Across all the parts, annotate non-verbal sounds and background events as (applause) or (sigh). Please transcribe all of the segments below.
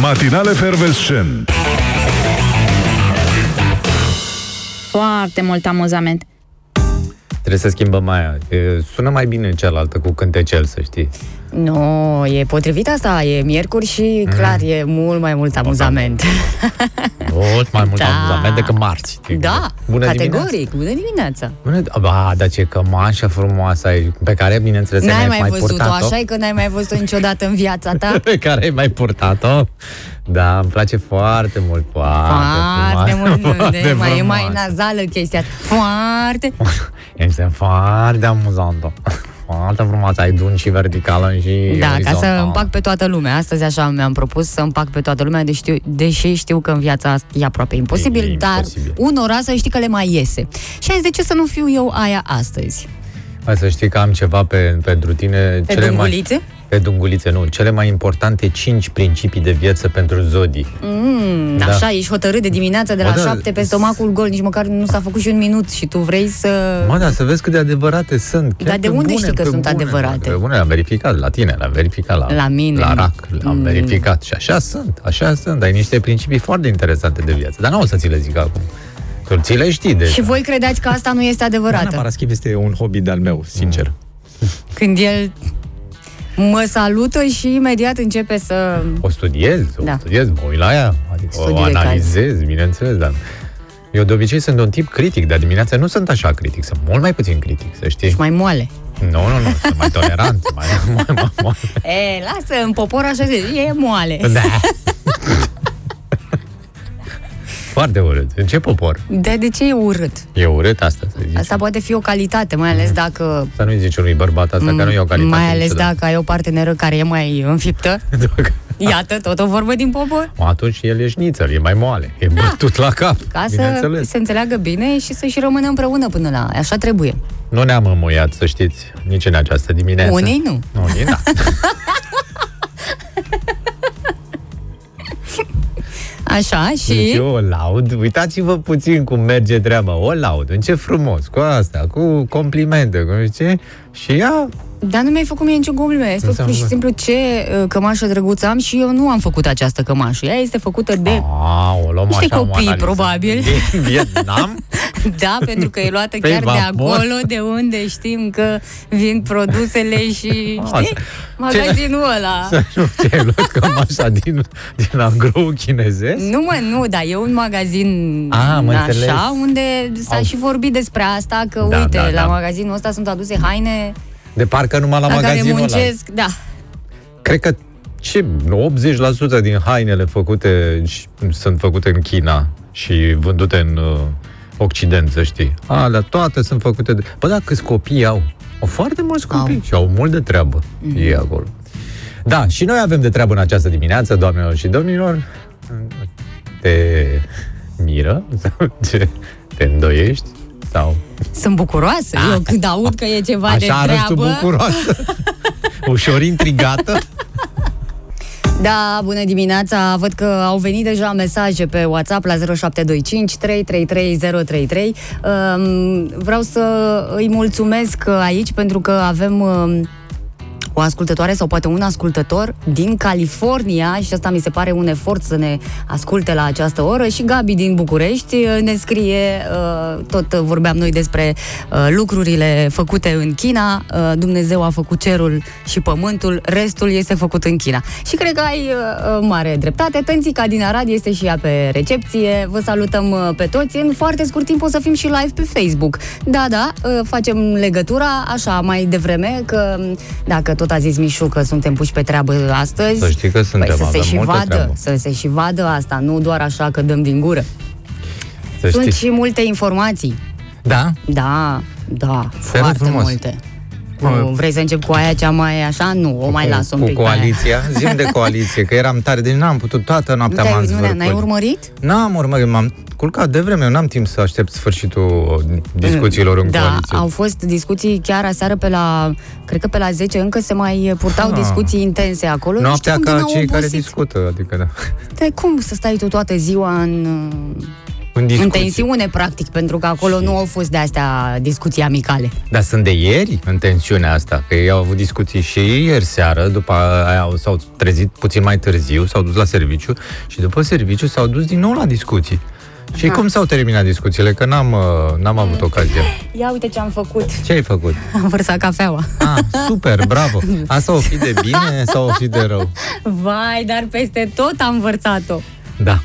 Matinale Fervescent Foarte mult amuzament. Trebuie să schimbăm aia. E, Sună mai bine cealaltă cu cântecel, să știi. Nu, e potrivit asta, e miercuri și clar e mult mai mult amuzament. Mult mai mult Da. amuzament decât marți. Da, Bună categoric, dimineața. bună dimineața. Bună, ba, dar ce cămașă frumoasă ai, pe care, bineînțeles, N-ai ai mai, mai văzut-o, purtat-o. așa e că n-ai mai văzut-o niciodată în viața ta? (laughs) Pe care ai mai purtat-o. Da, îmi place foarte mult, foarte, Foarte frumoasă, mult, (laughs) foarte de, mai, e mai frumoasă. nazală chestia asta. Foarte. (laughs) Este foarte amuzantă. (laughs) Foarte frumoasă, ai dun și verticală și Da, ca să orizontală. împac pe toată lumea. Astăzi așa mi-am propus să împac pe toată lumea, deși știu, deși știu că în viața asta e aproape imposibil, E dar imposibil. unora să știi că le mai iese. Și ai de ce să nu fiu eu aia astăzi? Hai să știi că am ceva pe, pentru tine. Pe cele dungulițe? Mai, pe dungulițe, nu. Cele mai importante cinci principii de viață pentru zodii. Mm, Da. Așa, ești hotărât de dimineață de la Bă, da, șapte pe stomacul gol, nici măcar nu s-a făcut și un minut și tu vrei să... Mă, da, să vezi cât de adevărate sunt. Chiar Dar de pe unde bune, știi că pe sunt bune, adevărate? Pe bune, am verificat la tine, l-am verificat la, La mine? La RAC, l-am Mm. verificat. Și așa sunt, așa sunt. Ai niște principii foarte interesante de viață. Dar nu o să ți le zic acum. Tu ți le știi de. Și voi credeți că asta nu este Ana adevărată? Paraschiv este un hobby de-al meu, sincer. Când el mă salută și imediat începe să... O studiez, o Da. studiez, mă uit la ea, adică Studii o de caz. analizez, bineînțeles, dar eu de obicei sunt un tip critic, dar dimineața nu sunt așa critic, sunt mult mai puțin critic, să știi. Ești mai moale. Nu, nu, nu, sunt mai tolerant, (laughs) mai, mai, mai, mai, E, lasă, în popor așa se zice, e moale. Da. (laughs) Foarte urât. În ce popor? De, de ce e urât? E urât asta, să zici. Asta poate fi o calitate, mai ales dacă... Să nu-i zici unui bărbat asta, că nu e o calitate. Mai ales niciodată. dacă ai o parteneră care e mai înfiptă. (laughs) Dacă- Iată, tot o vorbă din popor. Mă, Atunci el e șnițel, e mai moale, e bătut la cap. Ca să bineînțeles. se înțeleagă bine și să și rămână împreună până la... Așa trebuie. Nu ne-am înmuiat, să știți, nici în această dimineață. Unii nu. Unii, da. (laughs) Așa și... Deci eu o laud, uitați-vă puțin cum merge treaba, o laud, în ce frumos, cu asta, cu complimente, cu nu știu ce, și ea, Dar nu mi-ai făcut mie niciun compliment. Ai spus Înseamnă- pur și simplu ce uh, cămașă drăguță am și eu nu am făcut această cămașă. Ea este făcută de... a, o luăm Niște așa, o copii, analiză. probabil. Din Vietnam, (laughs) Da, pentru că e luată Pe chiar de vapor. acolo, de unde știm că vin produsele și, (laughs) Asta. știi, magazinul ăla. (laughs) nu ți-ai luat cămașa din, din angrou chinezesc? Nu mă, nu, dar e un magazin A, mă așa, înțeles. unde s-a Au- și vorbit despre asta, că Da, uite, da, la da. magazinul ăsta sunt aduse haine De parcă numai la, la, care magazinul ăla. muncesc, da. Cred că ce, 80% din hainele făcute și- sunt făcute în China și vândute în uh, Occident, să știi. Alea toate sunt făcute de... Bă, da, câți copii au? Au foarte mulți copii Au. Mhm. și au mult de treabă mm-hmm. ei acolo. Da, și noi avem de treabă în această dimineață, doamnelor și domnilor. Te miră? (laughs) Sau ce? Te îndoiești? Sau... Sunt bucuroasă. Eu când aud că e ceva de Așa arăți tu treabă... bucuroasă. (laughs) Ușor intrigată. Da, bună dimineața! Văd că au venit deja mesaje pe WhatsApp la 0725 333 033. Um, Vreau să îi mulțumesc aici pentru că avem um, o ascultătoare sau poate un ascultător din California și asta mi se pare un efort să ne asculte la această oră și Gabi din București uh, ne scrie, uh, tot vorbeam noi despre uh, lucrurile făcute în China, uh, Dumnezeu a făcut cerul și pământul, restul este făcut în China. Și cred că ai uh, mare dreptate, Tânțica din Arad este și ea pe recepție, vă salutăm uh, pe toți, în foarte scurt timp o să fim și live pe Facebook. Da, da, uh, facem legătura așa mai devreme, că um, dacă tot a zis Mișu că suntem puși pe treabă astăzi, Să știi că suntem, păi să se avem și multă vadă, treabă. să se și vadă asta, nu doar așa că dăm din gură. Să Sunt știi. și multe informații. Da? Da, da, rog foarte frumos. multe. Mă- Nu, vrei să încep cu aia cea mai așa? Nu, o mai cu, las un cu pic pe aia. coaliția, zim de coaliție, că eram tare, deci n-am putut toată Nu noaptea te-ai, m-am nu, n-ai zvârcolit. urmărit? N-am urmărit, m-am culcat de vreme, eu n-am timp să aștept sfârșitul discuțiilor în da, coaliție. au fost discuții chiar aseară pe la, cred că pe la 10 încă se mai purtau Ah. discuții intense acolo. Nu Noaptea știu cum ca din au cei care obosit. discută, adică da. De cum să stai tu toată ziua în... în discuții. În tensiune, practic, pentru că acolo Și- nu au fost de astea discuții amicale. Dar sunt de ieri în tensiunea asta, că ei au avut discuții și ieri seară, după aia au- s-au trezit puțin mai târziu, s-au dus la serviciu și după serviciu s-au dus din nou la discuții. Și cum s-au terminat discuțiile? Că n-am, uh, n-am avut ocazia. Ia uite ce am făcut. Ce ai făcut? (laughs) Am vărsat cafeaua. Ah, super, bravo! (laughs) Asta o fi de bine sau o fi de rău? Vai, dar peste tot am vărsat-o. Da.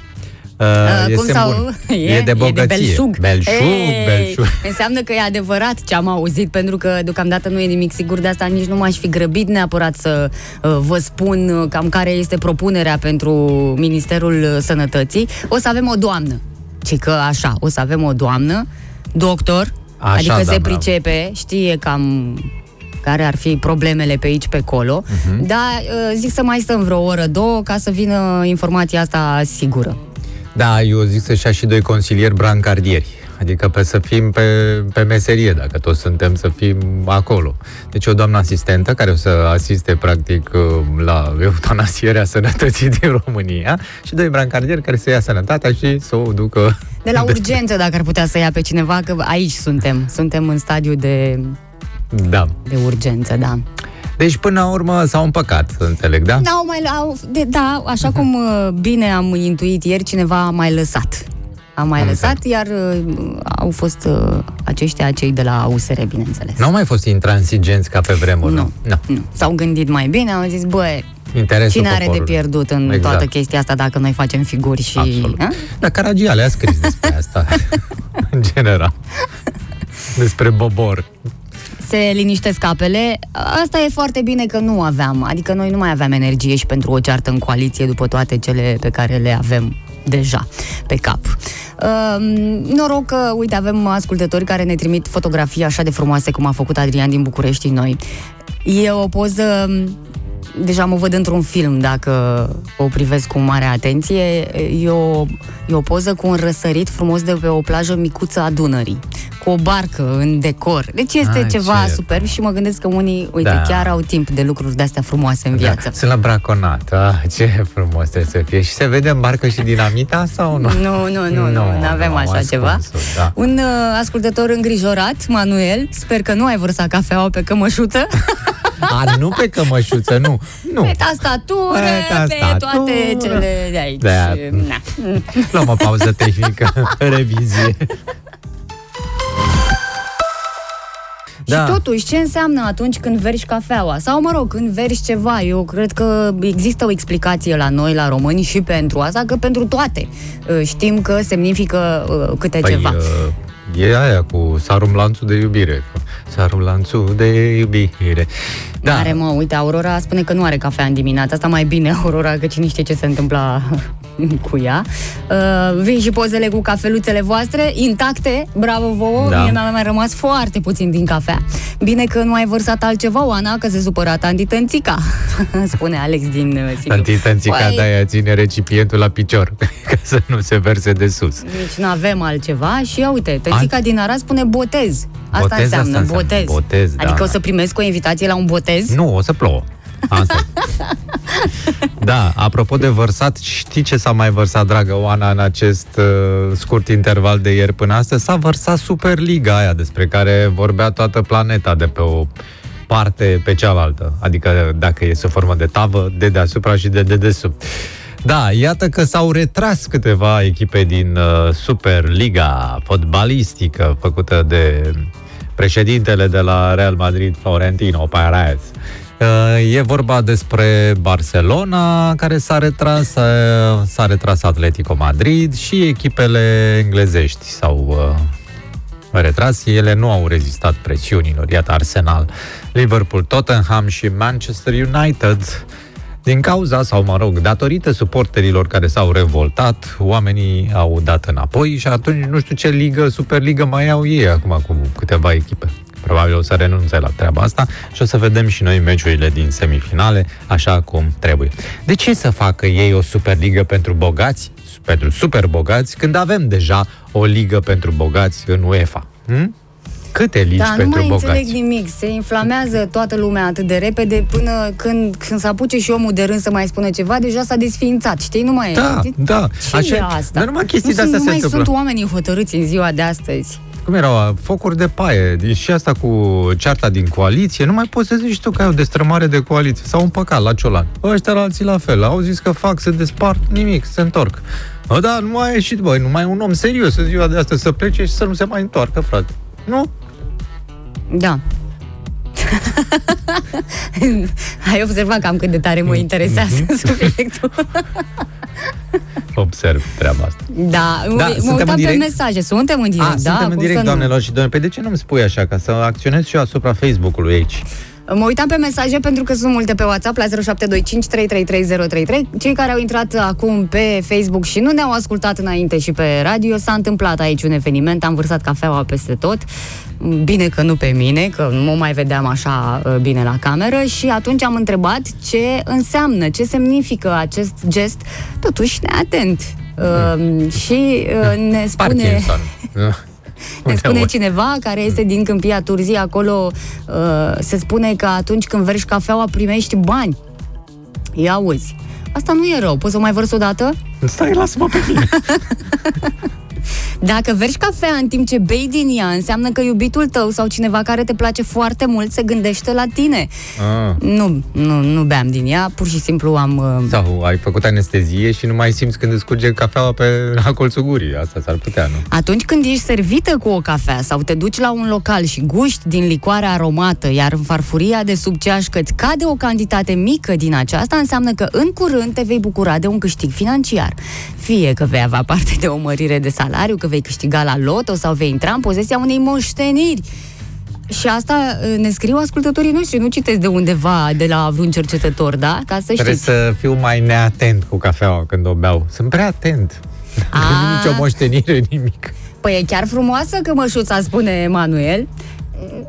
Uh, Uh, este bun. (laughs) E, de bogăție. E de belșug. belșug, Ei, belșug. (laughs) Înseamnă că e adevărat ce am auzit, pentru că deocamdată nu e nimic sigur de asta, nici nu m-aș fi grăbit neapărat să uh, vă spun uh, cam care este propunerea pentru Ministerul Sănătății. O să avem o doamnă. Ci că așa, o să avem o doamnă, doctor, Așa, adică da, se bravo. pricepe, știe cam care ar fi problemele pe aici, pe acolo, Mhm. uh-huh. dar uh, zic să mai stăm vreo oră, două, ca să vină informația asta sigură. Da, eu zic să-și ia și doi consilieri brancardieri. Adică pe să fim pe, pe meserie, dacă toți suntem să fim acolo. Deci o doamnă asistentă care o să asiste practic la eutanasierea sănătății din România și doi brancardieri care să ia sănătatea și să o ducă... De la (laughs) urgență, dacă ar putea să ia pe cineva, că aici suntem. Suntem în stadiu de, Da. de urgență, da. Deci până la urmă s-au împăcat, înțeleg, da? N-au mai, au, de, da, așa cum uh, bine am intuit ieri, cineva a mai lăsat. A mai Am lăsat, iar uh, au fost uh, aceștia cei de la USR, bineînțeles. Nu au mai fost intransigenți ca pe vremuri, nu? Nu. nu. S-au gândit mai bine, au zis, bă, Interesul cine are de poporului. pierdut în Exact. toată chestia asta dacă noi facem figuri și... Absolut. A? Dar Caragiale a scris despre asta, (laughs) în general. Despre Bobor. Se liniștesc apele. Asta e foarte bine că nu aveam, adică noi nu mai aveam energie și pentru o ceartă în coaliție după toate cele pe care le avem deja pe cap. Uh, noroc că, uite, avem ascultători care ne trimit fotografii așa de frumoase cum a făcut Adrian din București noi. E o poză deja mă văd într-un film dacă o privesc cu mare atenție. E o, e o poză cu un răsărit frumos de pe o plajă micuță a Dunării, cu o barcă în decor. Deci este Ai, ceva ce superb și mă gândesc că unii, uite, Da. chiar au timp de lucruri de-astea frumoase în viață. Da, sunt la braconat. Ah, ce frumos trebuie să fie. Și se vede în barcă și dinamita sau nu? Nu, nu, nu, nu, nu avem nu, așa ascuns-o, ceva. Da. Un uh, ascultător îngrijorat, Manuel, sper că nu ai vărsat cafeaua pe cămășuță, (laughs) A, nu pe cămășuță, nu. Nu. pe tastatură, Pe pe, tastatură. toate cele de aici. Da. Na. Luăm o pauză tehnică, (laughs) revizie. Da. Și totuși, ce înseamnă atunci când vergi cafeaua? Sau, mă rog, când vergi ceva? Eu cred că există o explicație la noi, la români, și pentru asta, că pentru toate uh, știm că semnifică uh, câte Păi, ceva. uh, e aia cu sarum lanțul de iubire. Sarum lanțul de iubire. Da. Are, mă, uite, Aurora spune că nu are cafea în dimineața asta, mai bine, (laughs) Aurora, că cine știe ce se întâmpla (laughs) cu ea. Uh, vin și pozele cu cafeluțele voastre, intacte, bravo vouă, Da. mie mi-a mai rămas foarte puțin din cafea. Bine că nu ai vărsat altceva, Oana, că se supăra tanti Tănțica, (laughs) spune Alex din uh, Sibiu. Tanti Tănțica Păi, de aia ține recipientul la picior, ca să nu se verse de sus. Nici nu avem altceva și ia uite, Tănțica din Arad spune botez. Asta Botez, înseamnă, asta înseamnă botez. botez, da. Adică o să primesc o invitație la un botez? Nu, o să plouă. Asta. (laughs) da, apropo de vărsat, știi ce s-a mai vărsat, dragă Oana, în acest uh, scurt interval de ieri până astăzi? S-a vărsat Superliga aia despre care vorbea toată planeta de pe o parte pe cealaltă. Adică dacă e sub formă de tavă, de deasupra și de dedesubt. Da, iată că s-au retras câteva echipe din uh, Superliga fotbalistică făcută de președintele de la Real Madrid, Florentino Perez. Uh, E vorba despre Barcelona, care s-a retras, uh, s-a retras Atletico Madrid și echipele englezești s-au uh, retras. Ele nu au rezistat presiunilor. Iată Arsenal, Liverpool, Tottenham și Manchester United. Din cauza, sau mă rog, datorită suporterilor care s-au revoltat, oamenii au dat înapoi și atunci nu știu ce ligă, Superligă mai au ei acum cu câteva echipe. Probabil o să renunțe la treaba asta și o să vedem și noi meciurile din semifinale așa cum trebuie. De ce să facă ei o Superligă pentru bogați, pentru super bogați, când avem deja o ligă pentru bogați în UEFA? Hm? Câte lici Da, nu pentru mai bogați? înțeleg nimic. Se inflamează toată lumea atât de repede până când, când se apuce și omul de rând să mai spună ceva, deja s-a desființat, știi? Nu mai Da, e. da. Ce Așa- e asta? dar numai chestii nu de-astea sunt, se nu mai întâmplă. sunt oamenii hotărâți în ziua de astăzi. Cum erau? Focuri de paie. Din- Și asta cu cearta din coaliție. Nu mai poți să zici tu că ai o destrămare de coaliție. Sau un păcat la ciolan. Ăștia la alții la fel. Au zis că fac, se despart, nimic, se întorc. Bă, da, nu mai a ieșit, băi, nu mai e un om serios în ziua de astăzi să plece și să nu se mai întoarcă, frate. Nu? Da. (laughs) Ai observat cam cât de tare mă interesează Mhm. subiectul. Observ treaba asta. Da, Da, mă suntem uitam în pe direct? mesaje. Suntem în direct, A, da? suntem în cum direct, să nu? doamnelor și domnilor. Păi de ce nu-mi spui așa, ca să acționez și eu asupra Facebook-ului aici? Mă uitam pe mesaje pentru că sunt multe pe WhatsApp la 0725 333033. Cei care au intrat acum pe Facebook și nu ne-au ascultat înainte și pe radio, s-a întâmplat aici un eveniment, am vărsat cafeaua peste tot. Bine că nu pe mine, că nu mă mai vedeam așa uh, bine la cameră și atunci am întrebat ce înseamnă, ce semnifică acest gest, totuși neatent. Uh, și uh, ne spune... Parkinson. (laughs) Ne spune Uneori. cineva care este din Câmpia Turzii, acolo uh, se spune că atunci când vergi cafeaua primești bani. Ia auzi. Asta nu e rău. Poți să o mai vărs o dată? Stai, lasă-mă pe mine. (laughs) Dacă vergi cafea în timp ce bei din ea, înseamnă că iubitul tău sau cineva care te place foarte mult se gândește la tine. Ah. Nu, nu, nu beam din ea, pur și simplu am... Uh, Sau ai făcut anestezie și nu mai simți când îți curge cafeaua pe la (laughs) colțul gurii. Asta s-ar putea, nu? Atunci când ești servită cu o cafea sau te duci la un local și guști din licoarea aromată, iar în farfuria de sub ceașcă îți cade o cantitate mică din aceasta, înseamnă că în curând te vei bucura de un câștig financiar. Fie că vei avea parte de o mărire de salariu, că vei câștiga la loto sau vei intra în posesia unei moșteniri. Și asta uh, ne scriu ascultătorii noștri, nu citesc de undeva, de la vreun cercetător, da? Ca să Trebuie știți. să fiu mai neatent cu cafeaua când o beau. Sunt prea atent. A. (laughs) Nu nicio moștenire, nimic. Păi e chiar frumoasă cămășuța, spune Emanuel.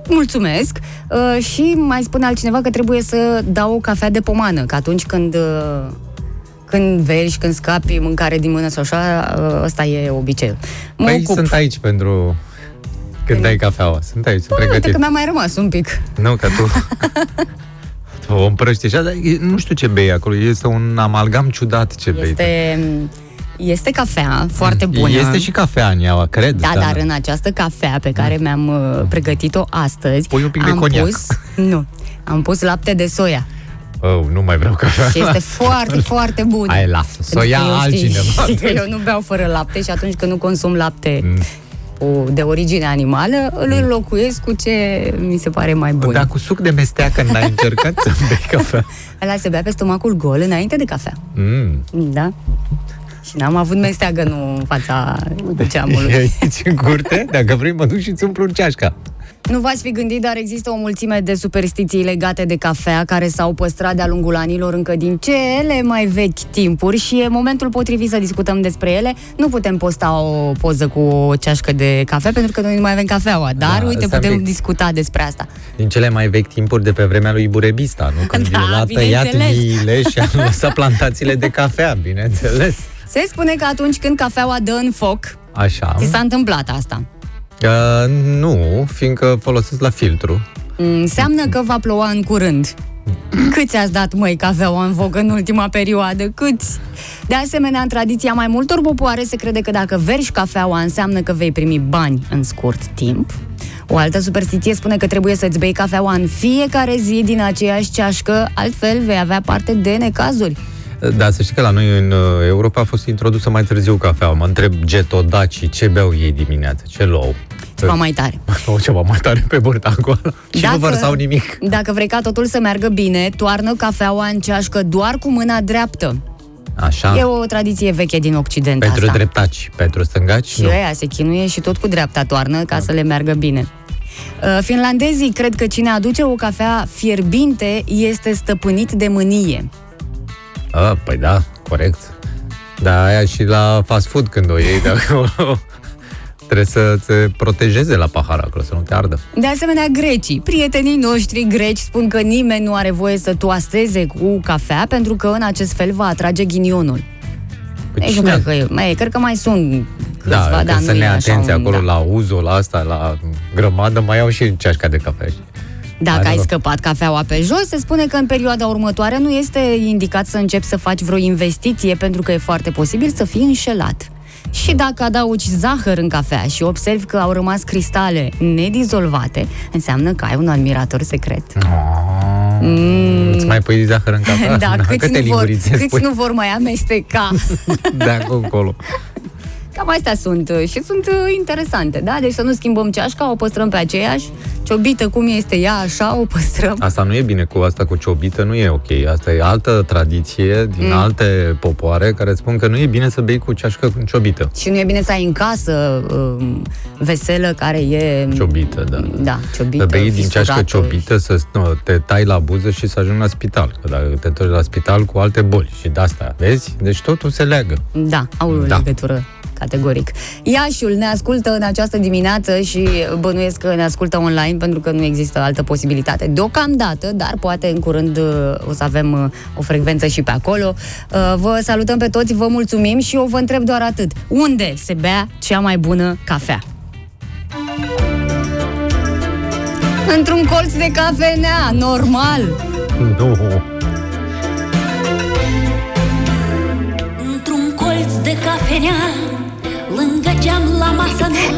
Mulțumesc. Uh, și mai spune altcineva că trebuie să dau o cafea de pomană, că atunci când uh, când vergi, când scapi mâncare din mână sau așa, uh, ăsta e obiceiul. Mă Păi ocup. sunt aici pentru când dai cafeaua. Sunt aici, sunt Uite pregătit. că mi-a mai rămas un pic. Nu, că tu... tu (laughs) o împrăști așa, dar e- nu știu ce bei acolo. Este un amalgam ciudat ce bei. Este, este cafea foarte bună. Este și cafea în ea, cred. Da, dar în această cafea pe care mi-am uh, pregătit-o astăzi, Pui un pic de am coniac. pus, nu, am pus lapte de soia. Oh, nu mai vreau cafea. Și este (laughs) foarte, foarte bun. Hai, lasă, să o ia Pentru că eu altcineva. Știi, (laughs) știi că eu nu beau fără lapte și atunci când nu consum lapte Mm. cu- de origine animală, îl înlocuiesc cu ce mi se pare mai bun. Dar cu suc de mesteacă n-ai încercat să bei cafea? (laughs) Ăla se bea pe stomacul gol înainte de cafea. Mm. Da? Și n-am avut mesteagă nu în fața E geamului. aici în curte? Dacă vrei mă duc și îți umplu un ceașca. Nu v-ați fi gândit, dar există o mulțime de superstiții legate de cafea care s-au păstrat de-a lungul anilor încă din cele mai vechi timpuri și e momentul potrivit să discutăm despre ele. Nu putem posta o poză cu o ceașcă de cafea pentru că noi nu mai avem cafeaua, dar Da, uite, stai un putem pic. discuta despre asta. Din cele mai vechi timpuri de pe vremea lui Burebista, nu? Când Da, l-a tăiat bineînțeles. viile și a lăsat plantațiile de cafea, bineînțeles. Se spune că atunci când cafeaua dă în foc, Așa. ți s-a întâmplat asta. Uh, nu, fiindcă folosesc la filtru. Mm, Înseamnă că va ploua în curând. Câți ați dat, măi, cafeaua în foc în ultima perioadă? Câți? De asemenea, în tradiția mai multor popoare se crede că dacă vergi cafeaua înseamnă că vei primi bani în scurt timp. O altă superstiție spune că trebuie să-ți bei cafeaua în fiecare zi din aceeași ceașcă, altfel vei avea parte de necazuri. Da, să știi că la noi în uh, Europa a fost introdusă mai târziu cafeaua. Mă întreb getodacii ce beau ei dimineața, ce luau. Ceva mai tare. (laughs) O ceva mai tare pe burtă acolo. Și nu vărsau nimic. Dacă vrei ca totul să meargă bine, toarnă cafeaua în ceașcă doar cu mâna dreaptă. Așa. E o tradiție veche din Occident Pentru asta. dreptaci, pentru stângaci, Și nu. ăia se chinuie și tot cu dreapta toarnă ca să le meargă bine. Uh, Finlandezii cred că cine aduce o cafea fierbinte este stăpânit de mânie. A, păi da, corect. Da, aia și la fast food când o iei de acolo. (laughs) Trebuie să te protejeze la pahar acolo, să nu te ardă. De asemenea, grecii, prietenii noștri greci, spun că nimeni nu are voie să toasteze cu cafea pentru că în acest fel va atrage ghinionul. Ei, nu cine- cred că e, mai, cred că mai sunt câțiva, da, dar când să nu ne e așa atenție un- acolo da. la uzul la asta, la grămadă, mai au și ceașca de cafea. știi? Dacă Hai, ai rog. scăpat cafeaua pe jos, se spune că în perioada următoare nu este indicat să începi să faci vreo investiție pentru că e foarte posibil să fii înșelat. Și dacă adaugi zahăr în cafea și observi că au rămas cristale nedizolvate, înseamnă că ai un admirator secret. Mm. Îți mai pui zahăr în cafea? (laughs) da, (laughs) câți, Câte nu vor, lingurițe îți câți pui nu vor mai amesteca. (laughs) de acolo încolo? Cam astea sunt uh, și sunt uh, interesante, da? Deci să nu schimbăm ceașca, o păstrăm pe aceeași, ciobită cum este ea, așa, o păstrăm. Asta nu e bine cu asta cu ciobită, nu e ok. Asta e altă tradiție din mm. alte popoare care spun că nu e bine să bei cu ceașcă cu ciobită. Și nu e bine să ai în casă um, veselă care e... Ciobită, da. da. Da, ciobită, Să bei din ceașcă fisurată. ciobită, să nu, te tai la buză și să ajungi la spital. Că dacă te duci la spital cu alte boli și de asta, vezi? Deci totul se leagă. Da, au o Da. legătură categoric. Iașiul ne ascultă în această dimineață și bănuiesc că ne ascultă online pentru că nu există altă posibilitate deocamdată, dar poate în curând uh, o să avem uh, o frecvență și pe acolo. Uh, Vă salutăm pe toți, vă mulțumim și eu vă întreb doar atât. Unde se bea cea mai bună cafea? Într-un colț de cafenea, normal. Nu. Într-un colț de cafenea Lângă geam la masa mea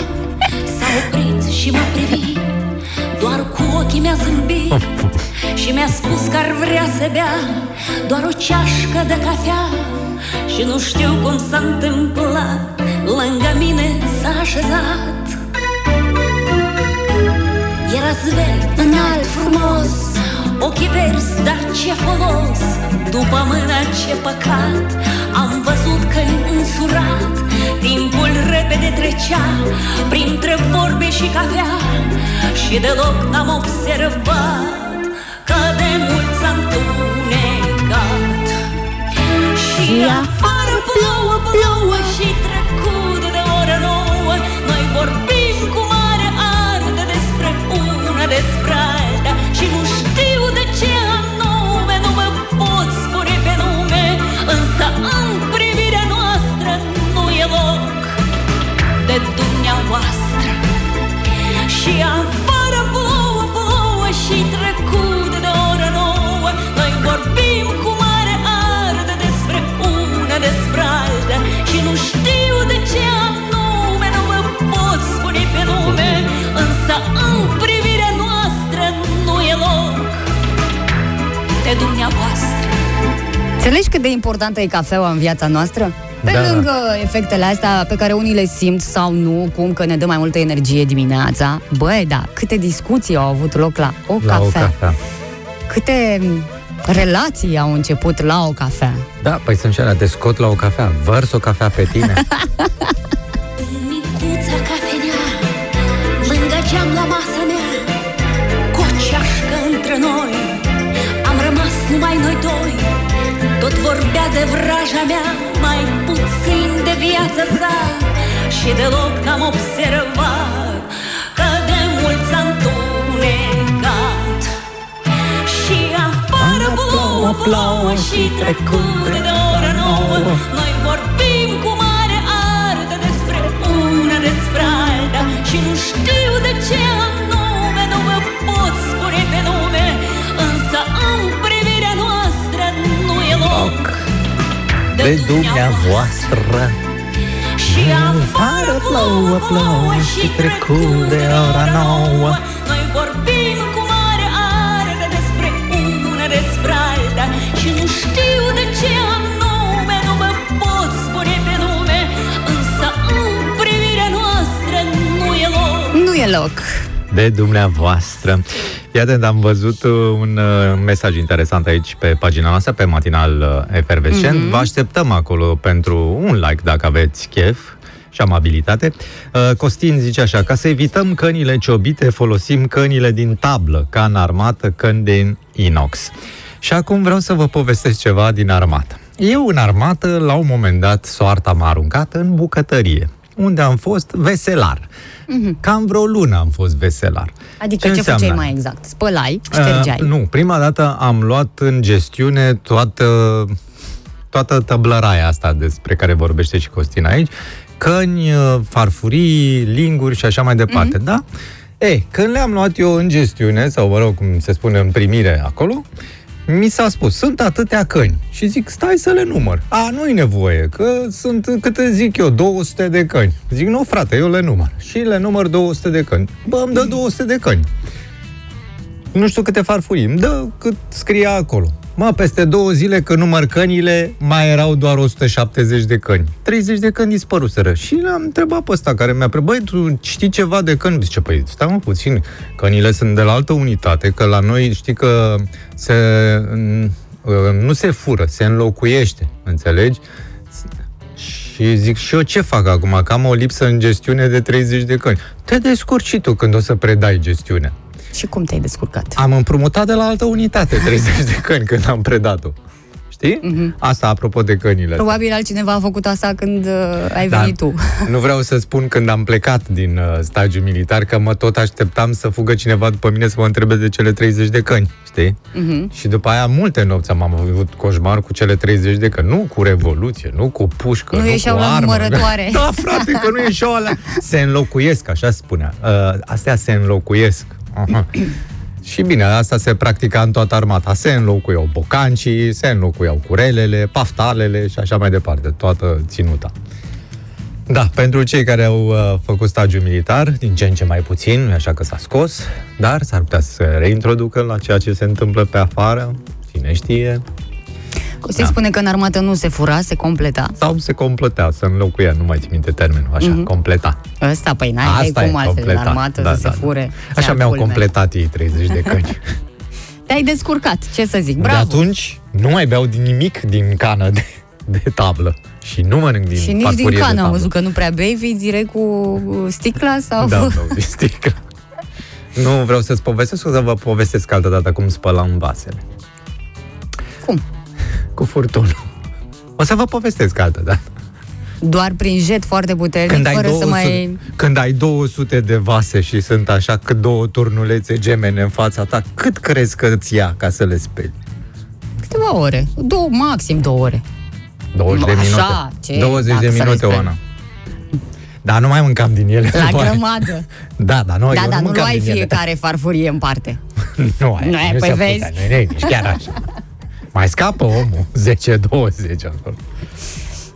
S-a oprit și m-a privit. Doar cu ochii mi-a zâmbit. Și mi-a spus că ar vrea să bea Doar o ceașcă de cafea. Și nu știu cum s-a întâmplat. Lângă mine s-a așezat. Era zvelt, înalt, frumos. Ochii verzi, dar ce folos. După mâna ce păcat Am văzut că-i însurat Timpul repede trecea Printre vorbe și cafea Și deloc n-am observat Că de mult s-a întunecat. Și afară plouă, plouă Și trecut de oră nouă Noi vorbim cu mare ardă Despre una, despre Înțelegi cât de importantă e cafeaua în viața noastră? Pe Da. lângă efectele astea pe care unii le simt sau nu, cum că ne dă mai multă energie dimineața, băi, da, câte discuții au avut loc la o La o cafea. cafea. Câte relații au început la o cafea. Da, păi sunt și alea, te scot la o cafea, vărs o cafea pe tine. (laughs) vorbea de vraja mea Mai puțin de viața sa. Și deloc n-am observat Că de mult s-a întunecat. Și afară plouă, plouă Și trecut de oră nouă Noi vorbim cu mare ardă Despre una, despre alta. Și nu știu de ce anume loc De dumneavoastră. și afară plouă, plouă și trecut de ora nouă Noi vorbim cu mare ardă despre una, despre alta Și nu știu de ce anume nu mă pot spune pe nume Însă în privirea noastră nu e loc Nu e loc. de dumneavoastră. Iată, am văzut uh, un uh, mesaj interesant aici pe pagina noastră, pe matinal uh, efervescent. Mm-hmm. Vă așteptăm acolo pentru un like dacă aveți chef și amabilitate. Uh, Costin zice așa, ca să evităm cănile ciobite, folosim cănile din tablă, ca în armată, căni din inox. Și acum vreau să vă povestesc ceva din armată. Eu în armată, la un moment dat, soarta m-a aruncat în bucătărie, unde am fost veselar. Mm-hmm. Cam vreo lună am fost veselar. Adică ce, ce înseamnă? făceai mai exact? Spălai, ștergeai. Uh, nu, prima dată am luat în gestiune toată, toată tăblăraia asta despre care vorbește și Costina aici, căni, uh, farfurii, linguri și așa mai departe, mm-hmm. da? Ei, când le-am luat eu în gestiune, sau mă rog, cum se spune, în primire acolo, mi s-a spus, sunt atâtea căni. Și zic, stai să le număr. A, nu-i nevoie, că sunt, câte zic eu, 200 de căni. Zic, nu, frate, eu le număr. Și le număr 200 de căni. Bă, îmi dă 200 de căni. Nu știu câte farfurii, îmi dă cât scria acolo. Mă, peste două zile, că număr cănile, mai erau doar 170 de căni. 30 de căni dispăruseră. Și l-am întrebat pe ăsta care mi-a prebăi, tu știi ceva de căni? Zice, păi, stai mă puțin, cănile sunt de la altă unitate, că la noi știi că se, nu se fură, se înlocuiește, înțelegi? Și zic, și eu ce fac acum? Că am o lipsă în gestiune de 30 de căni. Te descurci și tu când o să predai gestiunea. Și cum te-ai descurcat? Am împrumutat de la altă unitate (laughs) 30 de căni când am predat-o. Știi? Mm-hmm. Asta apropo de cănile. Probabil altcineva a făcut asta când uh, ai Da. venit tu. (laughs) Nu vreau să spun când am plecat din uh, stagiu militar că mă tot așteptam să fugă cineva după mine să mă întrebe de cele 30 de căni, știi? Mhm. Și după aia multe nopți am avut coșmar cu cele 30 de căni. Nu cu revoluție, nu cu pușcă, Nu nu, ieșeau cu la armă. numărătoare. (laughs) Da, frate, că nu ieșeau alea. Se înlocuiesc, așa spunea. Uh, astea se înlocuiesc. Aha. (clears throat) Și bine, asta se practica în toată armata. Se înlocuiau bocancii, se înlocuiau curelele, paftalele și așa mai departe, toată ținuta. Da, pentru cei care au uh, făcut stagiu militar, din ce în ce mai puțin, nu așa că s-a scos, dar s-ar putea să se reintroducă la ceea ce se întâmplă pe afară, cine știe, Costi Da. spune că în armată nu se fura, se completa. sau se completea, se înlocuia, nu mai țin minte termenul, așa, Mhm. completa. Ăsta, păi n-ai Asta cum e altfel în completat. armată Da, să da, se da. fure. Așa Ia mi-au culme. completat ei 30 de căni. (laughs) Te-ai descurcat, ce să zic, De bravo. atunci nu mai beau din nimic din cană de, de tablă. Și nu mănânc din și nici din farfurie de cană am tablă. văzut că nu prea bei, vii direct cu uh, sticla sau... Da, (laughs) beau din sticlă. Nu vreau să-ți povestesc, o să vă povestesc altă dată cum spălam vasele. Cum? Cu furtunul. O să vă povestesc altă dată. Doar prin jet foarte puternic, Când ai, fără 200, să mai... când ai 200 de vase și sunt așa cât două turnulețe gemene în fața ta, cât crezi că îți ia ca să le speli? Câteva ore. Două, maxim două ore. 20 de Așa, minute. ce? 20 Dacă de să le minute, speli. Oana. Dar nu mai mâncam din ele. La (laughs) după aia. grămadă. Da, da, nu, Da, eu da, nu nu mâncam luai din ele. fiecare farfurie în parte. (laughs) Nu, aia, Nu, aia, nu păi se vezi? putea, nu, nu, nici chiar așa. (laughs) Mai scapă omul, (laughs) 10-20 acolo.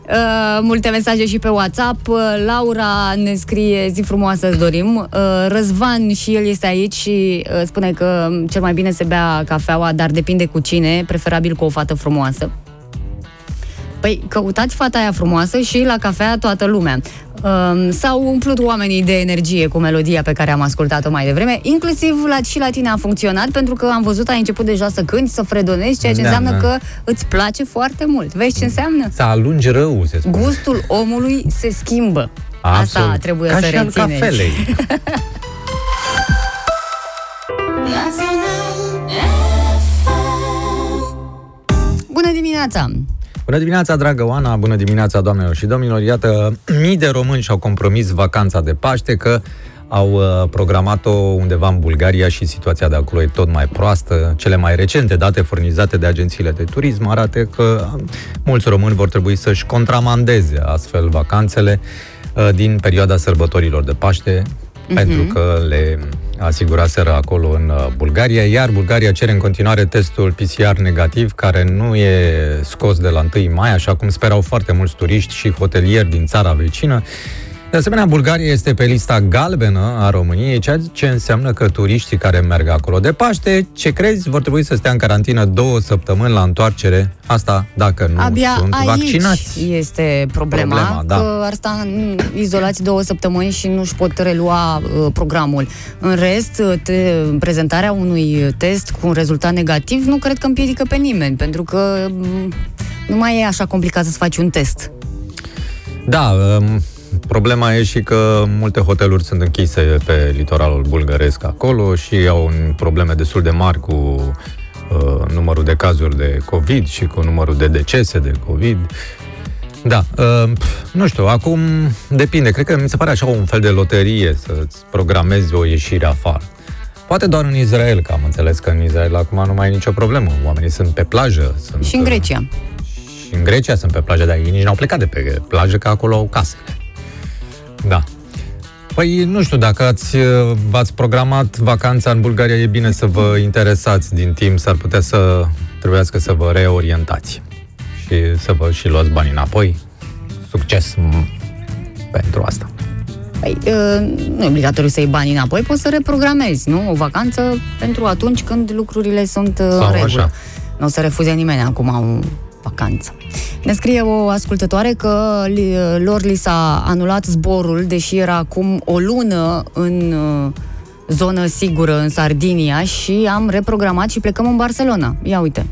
Uh, multe mesaje și pe WhatsApp. Uh, Laura ne scrie zi frumoasă îți dorim. Uh, Răzvan și el este aici și uh, spune că cel mai bine se bea cafeaua, dar depinde cu cine, preferabil cu o fată frumoasă. Păi căutați fata aia frumoasă și la cafea toată lumea. Um, s-au umplut oamenii de energie cu melodia pe care am ascultat-o mai devreme, inclusiv la, și la tine a funcționat, pentru că am văzut ai început deja să cânti, să fredonezi, ceea ce Da, înseamnă da. că îți place foarte mult. Vezi ce înseamnă? Să alungi rău, se spune. Gustul omului se schimbă. Asta Absolut. trebuie Ca să și al rețineți. cafelei. (laughs) Bună dimineața! Bună dimineața, dragă Oana, bună dimineața, doamnelor și domnilor. Iată, mii de români și-au compromis vacanța de Paște că au uh, programat-o undeva în Bulgaria și situația de acolo e tot mai proastă. Cele mai recente date furnizate de agențiile de turism arată că uh, mulți români vor trebui să-și contramandeze astfel vacanțele uh, din perioada sărbătorilor de Paște, pentru că le asiguraseră acolo în uh, Bulgaria, iar Bulgaria cere în continuare testul PCR negativ, care nu e scos de la 1 mai, așa cum sperau foarte mulți turiști și hotelieri din țara vecină. De asemenea, Bulgaria este pe lista galbenă a României, ceea ce înseamnă că turiștii care merg acolo de Paște, ce crezi, vor trebui să stea în carantină două săptămâni la întoarcere, asta dacă nu Abia sunt aici vaccinați. este problema, Problema, da. că ar sta în- izolați două săptămâni și nu-și pot relua uh, programul. În rest, uh, te, prezentarea unui test cu un rezultat negativ nu cred că împiedică pe nimeni, pentru că mm, nu mai e așa complicat să-ți faci un test. Da, um, problema e și că multe hoteluri sunt închise pe litoralul bulgăresc acolo și au un probleme destul de mari cu uh, numărul de cazuri de COVID și cu numărul de decese de COVID. Da, uh, nu știu, acum depinde. Cred că mi se pare așa un fel de loterie să-ți programezi o ieșire afară. Poate doar în Israel, că am înțeles că în Israel acum nu mai e nicio problemă. Oamenii sunt pe plajă. Sunt, Și în Grecia. Și Și în Grecia sunt pe plajă, dar ei nici n-au plecat de pe plajă, că acolo au casele. Da. Păi nu știu, dacă ați, v-ați programat vacanța în Bulgaria, e bine să vă interesați din timp, s-ar putea să trebuiască să vă reorientați și să vă și luați banii înapoi. Succes m- pentru asta. Păi, uh, nu e obligatoriu să iei banii înapoi, poți să reprogramezi, nu? O vacanță pentru atunci când lucrurile sunt uh, Sau în regulă. așa. Nu o să refuze nimeni acum o vacanță. Ne scrie o ascultătoare că li, lor li s-a anulat zborul, deși era acum o lună în uh, zonă sigură în Sardinia și am reprogramat și plecăm în Barcelona. Ia uite.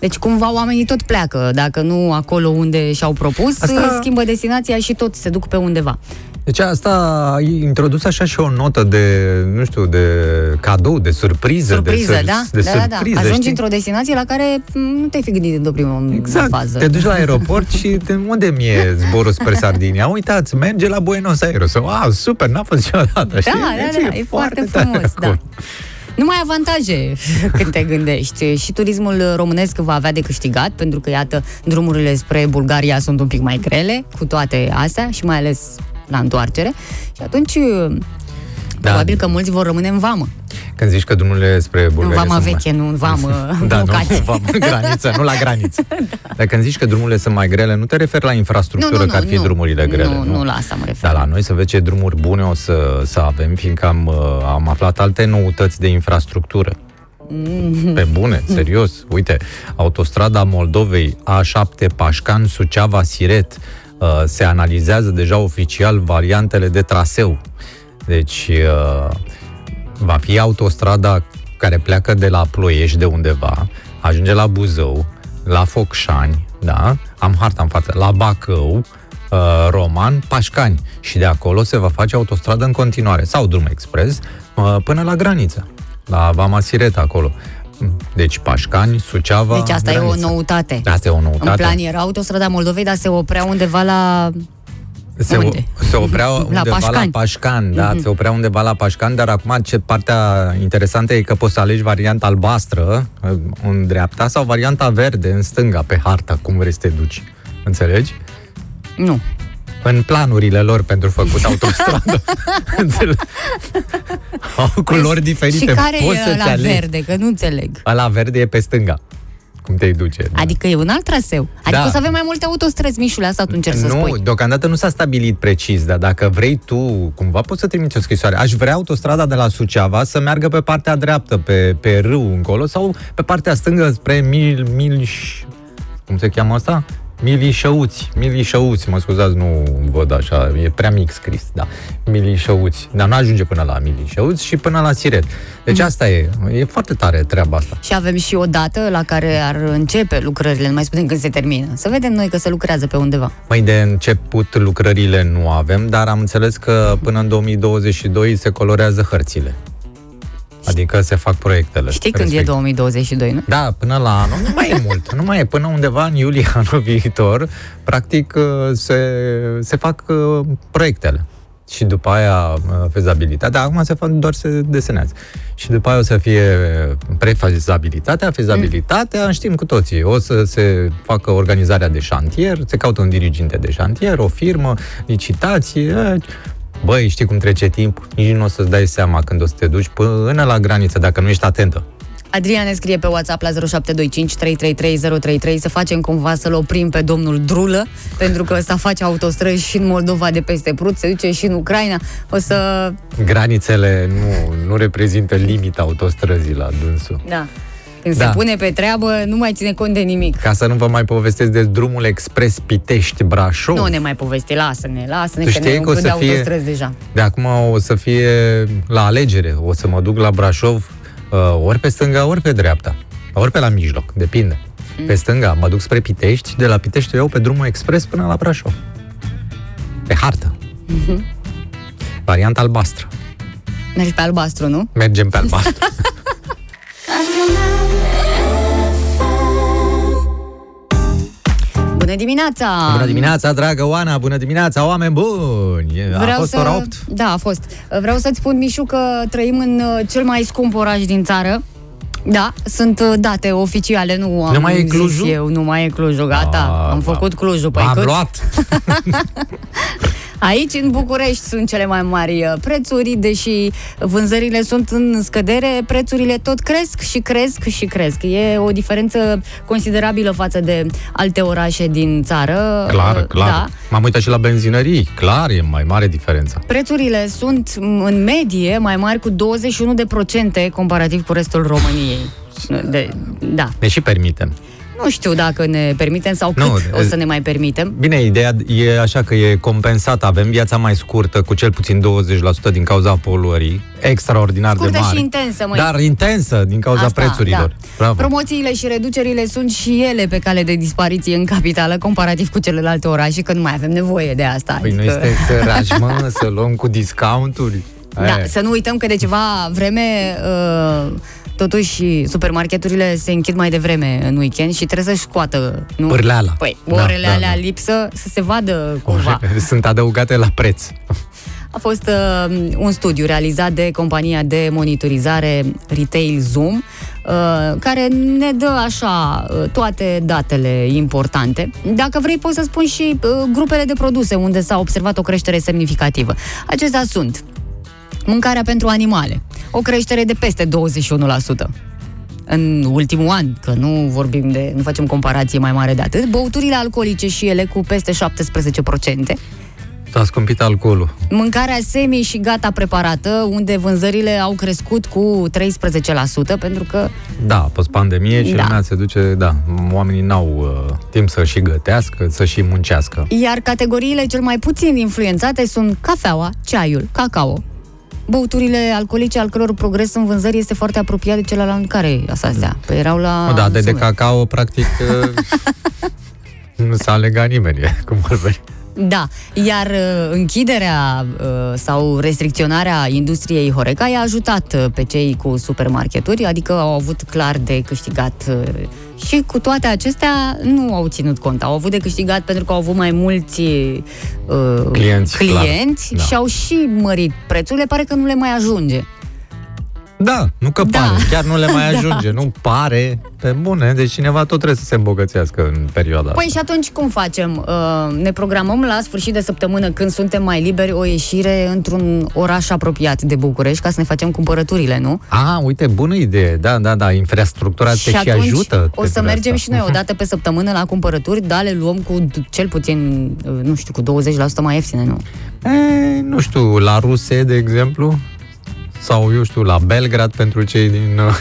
Deci cumva oamenii tot pleacă, dacă nu acolo unde și-au propus, Asta- Asta... schimbă destinația și tot se duc pe undeva. Deci asta a introdus așa și o notă de, nu știu, de cadou, de surpriză. Surpriză, de, sur- da? de da, da, da. surpriză, Ajungi știi? într-o destinație la care m, nu te-ai fi gândit într-o primă Exact. fază. Te duci la aeroport și de unde mi-e zborul spre Sardinia? Uitați, merge la Buenos Aires. Wow, super, n-a fost niciodată. știi? Da, da, Deci da, e foarte tare frumos, da. acolo. Numai avantaje (laughs) când te gândești. Și turismul românesc va avea de câștigat, pentru că, iată, drumurile spre Bulgaria sunt un pic mai grele, cu toate astea, și mai ales la întoarcere. Și atunci, Da. probabil că mulți vor rămâne în vamă. Când zici că drumurile spre În Bulgaria vama sunt mai- veche, nu în vamă (laughs) Da, nu, locație. vamă, graniță, nu la graniță. (laughs) Dar când zici că drumurile sunt mai grele, nu te referi la infrastructură, că ar fi drumurile grele. Nu, nu la asta mă refer. Dar la noi să vezi ce drumuri bune o să, să avem, fiindcă am, uh, am aflat alte noutăți de infrastructură. Mm. Pe bune, serios. Uite, autostrada Moldovei A7 Pașcan, Suceava, Siret. Uh, Se analizează deja oficial variantele de traseu. Deci uh, va fi autostrada care pleacă de la Ploiești de undeva, ajunge la Buzău, la Focșani, da? Am harta în față, la Bacău, uh, Roman, Pașcani. Și de acolo se va face autostradă în continuare, sau drum expres, uh, până la graniță, la Vama Siret acolo. Deci Pașcani, Suceava, Deci asta e o graniță. noutate. Asta e o noutate. În plan era autostrada Moldovei, dar se oprea undeva la... se, Unde? se oprea undeva la Pașcani. Pașcan, da, se oprea undeva la Pașcan, dar acum ce partea interesantă e că poți să alegi varianta albastră uh, în dreapta sau varianta verde în stânga pe harta, cum vrei să te duci. Înțelegi? Nu. În planurile lor pentru făcut autostradă. (laughs) Înțelegi? Au culori diferite. Și care poți e să-ți la alegi. verde? Că nu înțeleg. Ăla verde e pe stânga. Cum te duce. da. Adică e un alt traseu. Adică Da. o să avem mai multe autostrăzi, Mișule, asta tu încerci să nu, spui. deocamdată nu s-a stabilit precis, dar dacă vrei tu, cumva poți să trimiți o scrisoare. Aș vrea autostrada de la Suceava să meargă pe partea dreaptă, pe, pe râu încolo, sau pe partea stângă spre Mil... mil cum se cheamă asta? Milișăuți, Milișăuți, mă scuzați, nu văd așa, e prea mic scris, da. Milișăuți, dar nu ajunge până la Milișăuți și până la Siret. Deci asta e, e foarte tare treaba asta. Și avem și o dată la care ar începe lucrările, nu mai spunem când se termină. Să vedem noi că se lucrează pe undeva. Mai de început lucrările nu avem, dar am înțeles că până în 2022 se colorează hărțile. Adică se fac proiectele. Știi când e respectiv. 2022, nu? Da, până la anul, nu mai e (laughs) mult, nu mai e, până undeva în iulie (laughs) anul viitor, practic uh, se, se fac uh, proiectele. Și după aia uh, fezabilitatea, acum se fac, doar se desenează. Și după aia o să fie prefezabilitatea, fezabilitatea, știm cu toții. O să se facă organizarea de șantier, se caută un diriginte de șantier, o firmă, licitație, eh, Băi, știi cum trece timpul? Nici nu o să-ți dai seama când o să te duci până la graniță, dacă nu ești atentă. Adrian ne scrie pe WhatsApp la 0725 333 033 să facem cumva să-l oprim pe domnul Drulă, pentru că ăsta face autostrăzi și în Moldova de peste Prut, se duce și în Ucraina. O să... Granițele nu, nu reprezintă limita autostrăzii la dânsul. Da. Când Da. se pune pe treabă, nu mai ține cont de nimic. Ca să nu vă mai povestesc de drumul expres Pitești-Brașov. Nu ne mai povesti, lasă-ne, lasă-ne, Tu că ne știai că o umplu de să fie- autostrăzi deja. De acum o să fie la alegere. O să mă duc la Brașov uh, ori pe stânga, ori pe dreapta. Ori pe la mijloc, depinde. Mm. Pe stânga mă duc spre Pitești, de la Pitești o iau pe drumul expres până la Brașov. Pe hartă. Mhm. Varianta albastră. Mergi pe albastru, nu? Mergem pe (laughs) albastru. Bună dimineața! Bună dimineața, dragă Oana, bună dimineața, oameni buni! A fost ora 8? Da, a fost. Vreau să-ți spun, Mișu, că trăim în uh, cel mai scump oraș din țară. Da, sunt uh, date oficiale, nu am Nu mai e zis Clujul? eu, nu mai e Clujul, gata, Ah, am va- făcut Clujul. Păi V-am cât? luat. (laughs) Aici, în București, sunt cele mai mari uh, prețuri, deși vânzările sunt în scădere, prețurile tot cresc și cresc și cresc. E o diferență considerabilă față de alte orașe din țară. Clar, Uh, clar. Da. M-am uitat și la benzinării. Clar, e mai mare diferența. Prețurile sunt m, în medie mai mari cu 21% comparativ cu restul României. De, da. Ne și permitem. Nu știu dacă ne permitem sau cât Nu, o să ne mai permitem. Bine, ideea e așa că e compensat. Avem viața mai scurtă cu cel puțin 20% din cauza poluării. Extraordinar Scurtă de mare. și intensă, măi. Dar intensă din cauza Asta, prețurilor. da. Bravo. Promoțiile și reducerile sunt și ele pe cale de dispariție în capitală, comparativ cu celelalte orașe, că nu mai avem nevoie de asta. Păi nu este săraci, mă, să luăm cu discounturi. Da, E. să nu uităm că de ceva vreme uh, totuși supermarketurile se închid mai devreme în weekend și trebuie să-și scoată nu? Pârleala. Păi, Da, orele da, alea da. lipsă să se vadă cumva. (laughs) Sunt adăugate la preț. A fost uh, un studiu realizat de compania de monitorizare Retail Zoom, uh, care ne dă așa uh, toate datele importante. Dacă vrei, poți să spun și uh, grupele de produse unde s-a observat o creștere semnificativă. Acestea sunt mâncarea pentru animale, o creștere de peste 21% în ultimul an, că nu vorbim de, nu facem comparație mai mare de atât, băuturile alcoolice și ele cu peste 17%, S-a scumpit alcoolul. Mâncarea semi și gata preparată, unde vânzările au crescut cu 13%, pentru că Da, post-pandemie și Da. lumea se duce, da, oamenii n-au uh, timp să și gătească, să și muncească. iar categoriile cel mai puțin influențate sunt cafeaua, ceaiul, cacao. Băuturile alcoolice al căror progres în vânzări este foarte apropiat de celălalt care e astea. Păi erau la... Mă, da, de, de sume. cacao, practic, (laughs) uh, nu s-a legat nimeni, e, cum ar veni. Da, iar uh, închiderea uh, sau restricționarea industriei Horeca i-a ajutat uh, pe cei cu supermarketuri, adică au avut clar de câștigat uh, și cu toate acestea nu au ținut cont. Au avut de câștigat pentru că au avut mai mulți uh, Clienți, clienți clar. Da. și au și mărit prețurile, pare că nu le mai ajunge. Da, nu că Da. pare, chiar nu le mai (laughs) ajunge, nu pare, pe bune, deci cineva tot trebuie să se îmbogățească în perioada Păi asta. și atunci cum facem? Uh, ne programăm la sfârșit de săptămână, când suntem mai liberi, o ieșire într-un oraș apropiat de București ca să ne facem cumpărăturile, nu? A, uite, bună idee, da, da, da, infrastructura te și, atunci ajută. o să pentru mergem asta. și noi o (laughs) dată pe săptămână la cumpărături, da, le luăm cu d- cel puțin, uh, nu știu, cu 20% mai ieftine, nu? E, nu știu, la Ruse, de exemplu, sau, eu știu, la Belgrad pentru cei din uh,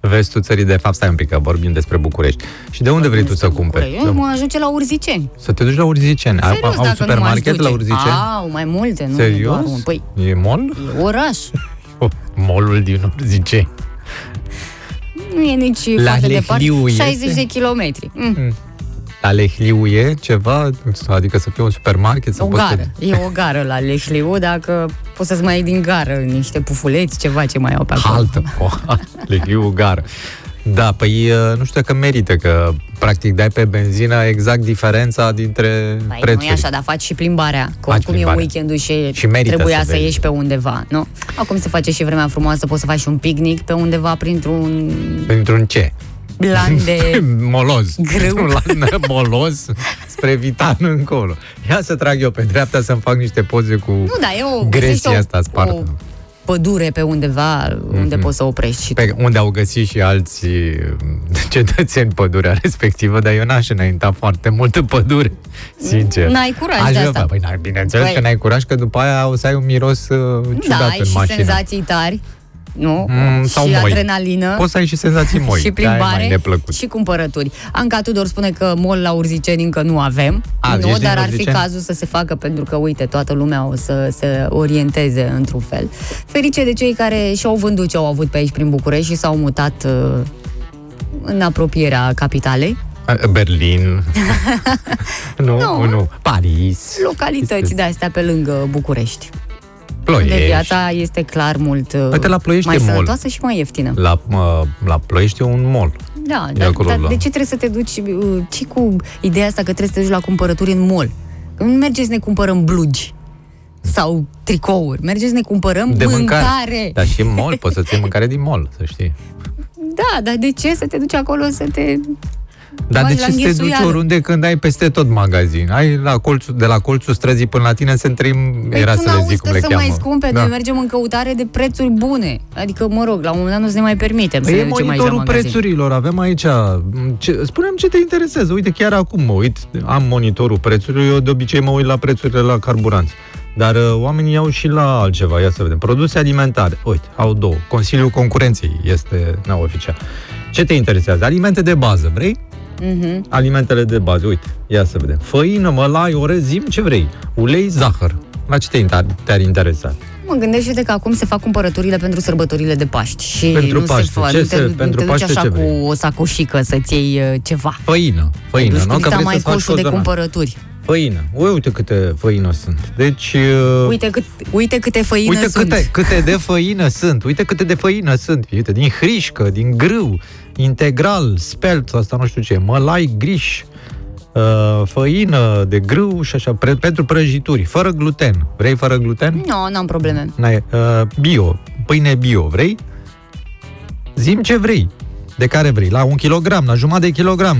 vestul țării, de fapt, stai un pic, că vorbim despre București. Și de unde vrei tu să cumperi? Eu mă ajunge la Urziceni. Să te duci la Urziceni. Au, Serios, au dacă nu m-aș supermarket duce. la Urziceni? Au, mai multe, nu Serios? doar un. Păi, E mall? e oraș. (laughs) Oh, mallul din Urziceni. Nu e nici La foarte departe. Lehliu 60 este? de kilometri. Mm. La Lehliu e ceva? Adică să fie un supermarket? Să O poți gară. Să... E o gară la Lehliu, dacă poți să-ți mai iei din gară niște pufuleți, ceva ce mai au pe acolo. Haltă. (laughs) O, Lehliu gară. Da, păi uh, nu știu dacă merită, că practic dai pe benzină exact diferența dintre Păi prețuri. nu e așa, dar faci și plimbarea. Că Faci oricum e plimbarea. weekendul și, Și merită trebuia să să, vezi. ieși pe undeva, nu? Acum se face și vremea frumoasă, poți să faci și un picnic pe undeva printr-un Într-un ce? Lan (laughs) de... moloz. Grâu. (laughs) Un lan moloz spre Vitan încolo. Ia să trag eu pe dreapta să-mi fac niște poze cu Nu, da, e o, găsești gresia o, asta spartă. o pădure pe undeva unde Mhm. poți să oprești și Pe unde au găsit și alți (laughs) cetățeni pădurea respectivă, dar eu n-aș înainta foarte mult în pădure, sincer. N-ai curaj Aș de vrea- asta. Păi, n-ai, bineînțeles Păi- că n-ai curaj, că după aia o să ai un miros uh, ciudat da, ai în și mașină. senzații tari, nu? Mm, sau și moi. adrenalină. Poți să ai și senzații moi. (laughs) și de-aia e mai plimbare neplăcut. și cumpărături. Anca Tudor spune că mol la Urziceni încă nu avem, A, nu, ești din dar ar fi Urziceni? cazul să se facă pentru că, uite, toată lumea o să se orienteze într-un fel. Ferice de cei care și-au vândut ce au avut pe aici prin București și s-au mutat uh, în apropierea capitalei. Berlin. nu, (laughs) Nu. nu, nu. Paris. Localități de astea pe lângă București. Ploiești. Unde viața este clar mult uh, Uite, la Ploiești mai e mall. sănătoasă și mai ieftină. La, mă, la Ploiești e un mall. Da, E dar, acolo, dar la- de ce trebuie să te duci uh, și cu ideea asta că trebuie să te duci la cumpărături în mall? Că nu mergeți să ne cumpărăm blugi sau tricouri, mergeți să ne cumpărăm De mâncare. mâncare. Dar și în mall, poți să-ți iei mâncare din mall, să știi. Da, dar de ce să te duci acolo să te... Dar de Bagi la ce să te duci înghesuială. oriunde când ai peste tot magazin? Ai la colțul, de la colțul străzii până la tine se întrim, Păi era tu să le n-auzi zic că cum le sunt cheamă. mai scumpe, Da. noi mergem în căutare de prețuri bune. Adică, mă rog, la un moment dat nu ne mai permitem să Păi ne e ducem aici la monitorul magazin. prețurilor, avem aici... Ce, spunem ce te interesează. Uite, chiar acum mă uit, am monitorul prețurilor, eu de obicei mă uit la prețurile la carburanți. Dar uh, oamenii iau și la altceva, ia să vedem. Produse alimentare, uite, au două. Consiliul Concurenței este neoficial. Ce te interesează? Alimente de bază, vrei? Mhm. Alimentele de bază, uite, ia să vedem. Făină, mălai, orez, zim, ce vrei. Ulei, zahăr. La ce te inter- te-ar interesa? Mă gândește că acum se fac cumpărăturile pentru sărbătorile de Paști și Pentru nu Paște. se fa, Ce nu te, se- nu pentru te duci Paște așa ce cu vrei? o sacoșică să-ți iei uh, ceva. Făină, făină, Te duci nu? cu Că vrei mai să faci coșul de cozonac. cumpărături. Făină. Ui, uite câte făină sunt. Deci... uh, Uite, cât, uite câte făină Uite sunt. câte, câte de făină sunt, uite câte de făină sunt. Uite, din hrișcă, din grâu, integral, spelt, asta nu știu ce, mălai griș, uh, făină de grâu și așa, pre, pentru prăjituri, fără gluten. Vrei fără gluten? Nu, no, n-am probleme. N-ai, uh, bio, pâine bio, vrei? Zim ce vrei. De care vrei? La un kilogram, la jumătate de kilogram.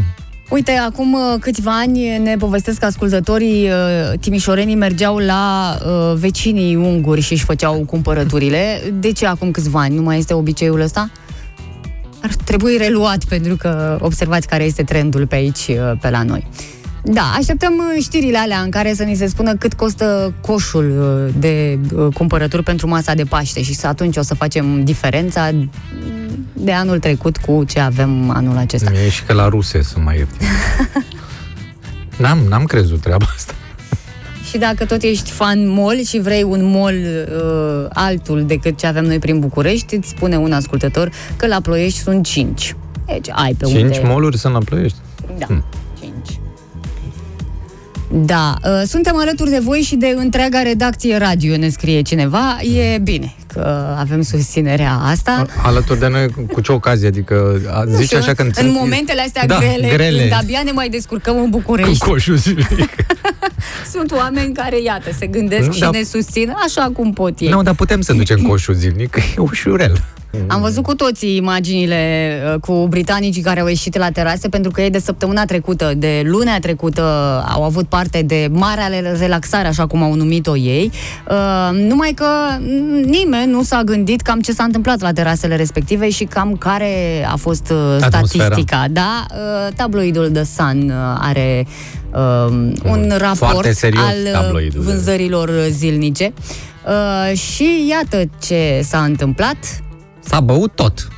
Uite, acum uh, câțiva ani ne povestesc că ascultătorii uh, timișorenii mergeau la uh, vecinii unguri și își făceau cumpărăturile. De ce acum câțiva ani? Nu mai este obiceiul ăsta? Ar trebui reluat pentru că observați care este trendul pe aici, uh, pe la noi. Da, așteptăm uh, știrile alea în care să ni se spună cât costă coșul uh, de uh, cumpărături pentru masa de Paște și să atunci o să facem diferența de anul trecut cu ce avem anul acesta. E și că la ruse sunt mai ieftine. (laughs) N-am, n-am crezut treaba asta. Și dacă tot ești fan mall și vrei un mall uh, altul decât ce avem noi prin București, îți spune un ascultător că la Ploiești sunt 5. Deci ai pe Cinci unde... moluri sunt la Ploiești. Da, Hmm. 5. Da, uh, suntem alături de voi și de întreaga redacție radio, ne scrie cineva. E bine că avem susținerea asta. Alături de noi, cu ce ocazie? Adică a, Nu zici știu, așa când în sunt- momentele astea Da, grele, grele. când abia ne mai descurcăm în cu București, coșul zilnic. (laughs) (laughs) sunt oameni care, iată, se gândesc Nu, și dar- ne susțin așa cum pot ei. Nu, dar putem să ducem coșul zilnic, că e ușurel. Am văzut cu toții imaginile uh, cu britanicii care au ieșit la terase pentru că ei de săptămâna trecută, de lunea trecută, au avut parte de marea relaxare, așa cum au numit-o ei. Uh, numai că nimeni nu s-a gândit cam ce s-a întâmplat la terasele respective și cam care a fost uh, Atmosfera. statistica. Da, uh, tabloidul The Sun uh, are uh, un raport Foarte serios al uh, tabloidul de- vânzărilor zilnice. Uh, și iată ce s-a întâmplat. S-a băut tot.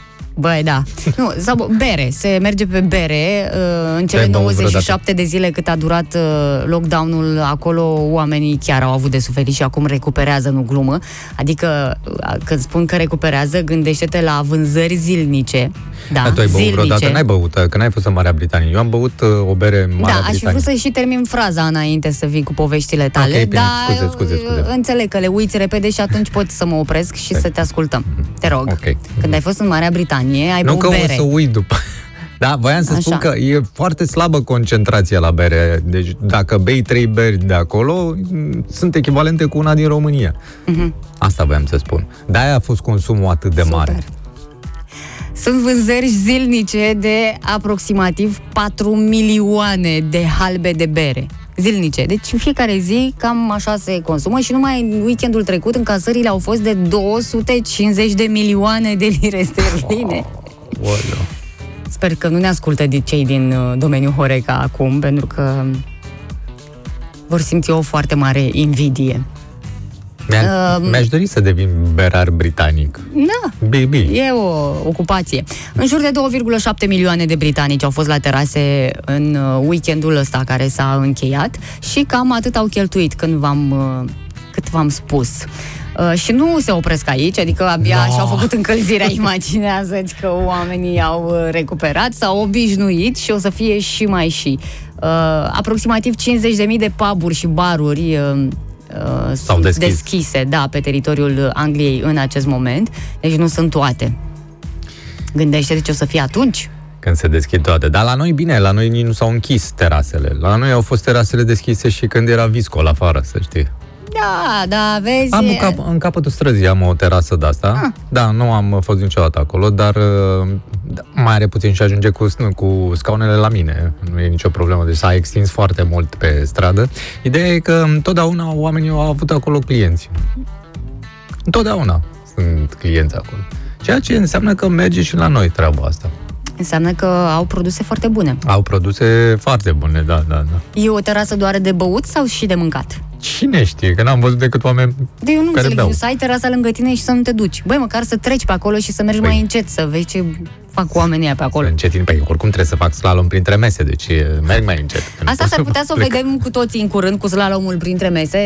Băi, da. Nu, sau bere. Se merge pe bere. uh, În cele Te-ai băut 97 de zile cât a durat uh, lockdown-ul, acolo oamenii chiar au avut de suferit și acum recuperează, nu glumă. Adică, uh, când spun că recuperează, gândește-te la vânzări zilnice. Da, Dar tu ai băut zilnice. vreodată? N-ai băut, că n-ai fost în Marea Britanie. Eu am băut uh, o bere în Marea Da, aș fi Britanie. vrut să și termin fraza înainte să vii cu poveștile tale, Ok, bine, dar scuze, scuze, scuze. uh, înțeleg că le uiți repede și atunci pot să mă opresc și să te ascultăm. Te rog. Ok. Când ai fost în Marea Britanie, ai Nu băut că bere. o să uit după. (laughs) Da, voiam să Așa. spun că e foarte slabă concentrația la bere. Deci dacă bei trei beri de acolo, m, sunt echivalente cu una din România. Asta voiam să spun. De-aia a fost consumul atât de mare. Mhm. Super. Sunt vânzări zilnice de aproximativ 4 milioane de halbe de bere. Zilnice. Deci în fiecare zi cam așa se consumă și numai în weekendul trecut încasările au fost de 250 de milioane de lire sterline. Oleu. Sper că nu ne ascultă de cei din uh, domeniul Horeca acum, pentru că vor simți o foarte mare invidie. Mi-a, Um, Mi-aș dori să devin berar britanic. Da, Baby. E o ocupație. În jur de 2,7 milioane de britanici au fost la terase în uh, weekendul ăsta care s-a încheiat și cam atât au cheltuit când v-am, uh, cât v-am spus. Uh, și nu se opresc aici, adică abia No. și-au făcut încălzirea, (laughs) imaginează-ți că oamenii au uh, recuperat, s-au obișnuit și o să fie și mai și. Uh, aproximativ 50.000 de puburi și baruri uh, uh, sunt deschis. deschise, da, pe teritoriul Angliei în acest moment, deci nu sunt toate. Gândește-te ce o să fie atunci. Când se deschid toate. Dar la noi, bine, la noi nici nu s-au închis terasele. La noi au fost terasele deschise și când era viscol afară, să știi. Da, da, vezi... Am în, cap, în capătul străzii am o terasă de asta. Ah. Da, nu am fost niciodată acolo, dar uh, da, mai are puțin și ajunge cu, cu scaunele la mine. Nu e nicio problemă, deci s-a extins foarte mult pe stradă. Ideea e că întotdeauna oamenii au avut acolo clienți. Întotdeauna sunt clienți acolo. Ceea ce înseamnă că merge și la noi treaba asta. Înseamnă că au produse foarte bune. Au produse foarte bune, da, da, da. E o terasă doar de băut sau și de mâncat? Cine știe? Că n-am văzut decât oameni De eu nu care înțeleg, beau. nu să ai terasa lângă tine și să nu te duci. Băi, măcar să treci pe acolo și să mergi Păi- mai încet, să vezi ce fac oamenii aia pe acolo. Încetin, pe oricum trebuie să fac slalom printre mese, deci e, merg mai încet. Nu Asta pot s-ar putea să o plec. vedem cu toții în curând, cu slalomul printre mese.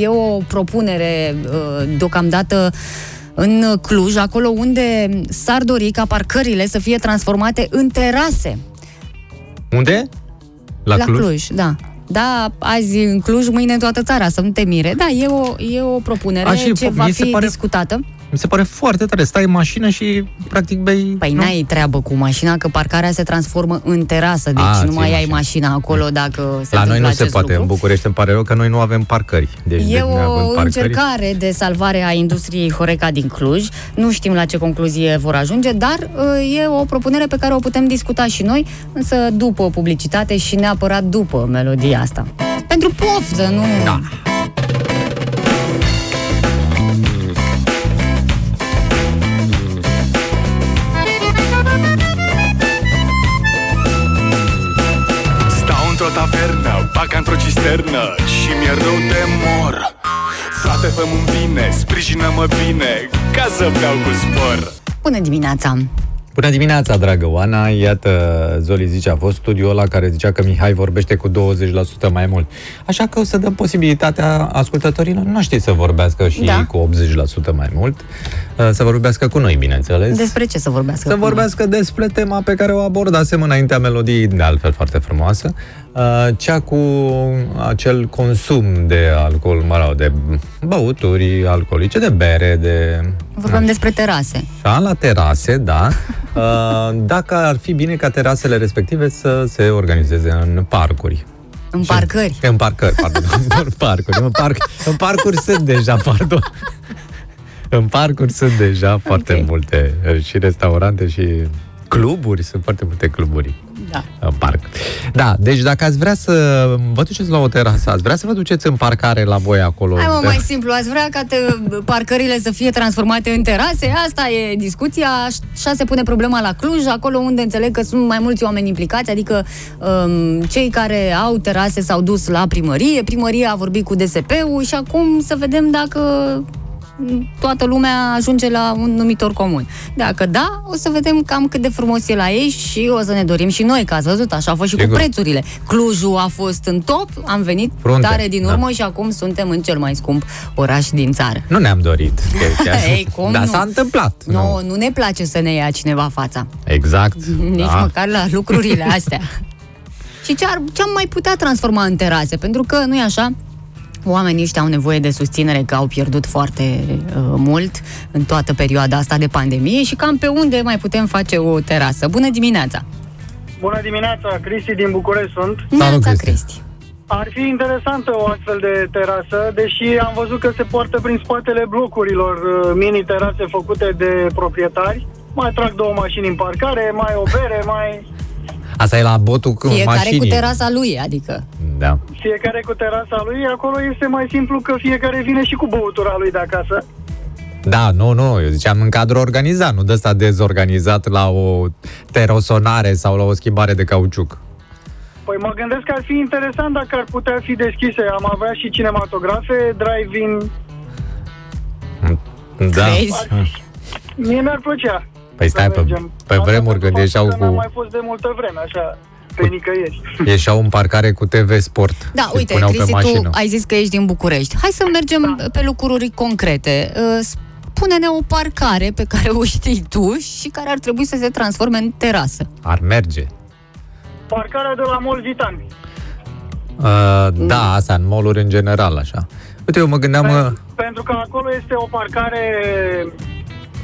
E o propunere uh, deocamdată în Cluj, acolo unde s-ar dori ca parcările să fie transformate în terase. Unde? La, La Cluj? Cluj, da. Da, azi în Cluj, mâine în toată țara, să nu te mire. Da, e o, e o propunere A, și ce mi va se fi pare- discutată. Mi se pare foarte tare. Stai în mașină și practic bei... Păi nu? n-ai treabă cu mașina, că parcarea se transformă în terasă, deci A, nu ții mai ai mașina. mașina acolo dacă se La noi întâmplă nu se acest poate. lucru. În București îmi pare rău că noi nu avem parcări. Deci, E de- neavând o parcări, încercare de salvare a industriei Horeca din Cluj. Nu știm la ce concluzie vor ajunge, dar uh, e o propunere pe care o putem discuta și noi, însă după publicitate și neapărat după melodia asta. Pentru poftă, nu... Da. Tavernă, baca într-o cisternă Și mi-e rău de mor Frate, fă un bine, sprijină-mă bine Ca să beau cu spor Bună dimineața! Bună dimineața, dragă Oana! Iată, Zoli zice, a fost studiul ăla care zicea că Mihai vorbește cu 20% mai mult. Așa că o să dăm posibilitatea ascultătorilor noștri să vorbească și Da. cu 80% mai mult. Uh, Să vorbească cu noi, bineînțeles. Despre ce să vorbească? Să acum? vorbească despre tema pe care o abordasem înaintea melodiei, de altfel foarte frumoasă, uh, cea cu acel consum de alcool, mă rog, de băuturi alcoolice, de bere, de... Vorbim despre terase. Așa, la terase, da. (laughs) Uh, Dacă ar fi bine ca terasele respective să se organizeze în parcuri. În parcări. În parcări, pardon. (laughs) în parcuri. În, parc, în parcuri sunt deja, pardon. În parcuri sunt deja foarte multe uh, și restaurante și cluburi, sunt foarte multe cluburi Da. în parc. Da, deci dacă ați vrea să vă duceți la o terasă, ați vrea să vă duceți în parcare la voi acolo. Hai mă, de- mai simplu, ați vrea ca te, parcările să fie transformate în terase? Asta e discuția, așa se pune problema la Cluj, acolo unde înțeleg că sunt mai mulți oameni implicați, adică um, cei care au terase s-au dus la primărie, primăria a vorbit cu DSP-ul și acum să vedem dacă toată lumea ajunge la un numitor comun. Dacă da, o să vedem cam cât de frumos e la ei și o să ne dorim și noi, că ați văzut, așa a fost și Sigur. cu prețurile. Clujul a fost în top, am venit Frunte, tare din da. urmă și acum suntem în cel mai scump oraș din țară. Nu ne-am dorit chestia asta. Ei, cum Dar nu? s-a întâmplat. Nu, nu ne place să ne ia cineva fața. Exact. Nici da. măcar la lucrurile astea. (laughs) și ce, ar, ce am mai putea transforma în terase? Pentru că, nu e așa, oamenii ăștia au nevoie de susținere, că au pierdut foarte uh, mult în toată perioada asta de pandemie și cam pe unde mai putem face o terasă. Bună dimineața! Bună dimineața, Cristi din București sunt. Neața, Cristi. Cristi. Ar fi interesantă o astfel de terasă, deși am văzut că se poartă prin spatele blocurilor uh, mini-terase făcute de proprietari. Mai trag două mașini în parcare, mai o bere, mai Asta e la botul cu Fiecare mașinii. cu terasa lui, adică. Da. fiecare cu terasa lui. Acolo este mai simplu că fiecare vine și cu băutura lui de acasă. Da, nu, nu, eu ziceam în cadru organizat, nu de ăsta dezorganizat la o terosonare sau la o schimbare de cauciuc. Păi mă gândesc că ar fi interesant dacă ar putea fi deschise. Am avea și cinematografe, drive-in. Da. Crezi? Mie mi-ar plăcea. Păi stai, să pe, mergem. pe Asta vremuri pentru când faptul ieșeau că N-am cu, mai fost de multă vreme, așa, pe nicăieri. (laughs) ieșeau în parcare cu TV Sport. Da, și uite, puneau Cristi, pe tu mașină. ai zis că ești din București. Hai să mergem da. pe lucruri concrete. Uh, Spune-ne o parcare pe care o știi tu și care ar trebui să se transforme în terasă. Ar merge. Parcarea de la Mall Vitan. Uh, da, asta în mall în general, așa. Uite, eu mă gândeam... uh, Pentru, pentru că acolo este o parcare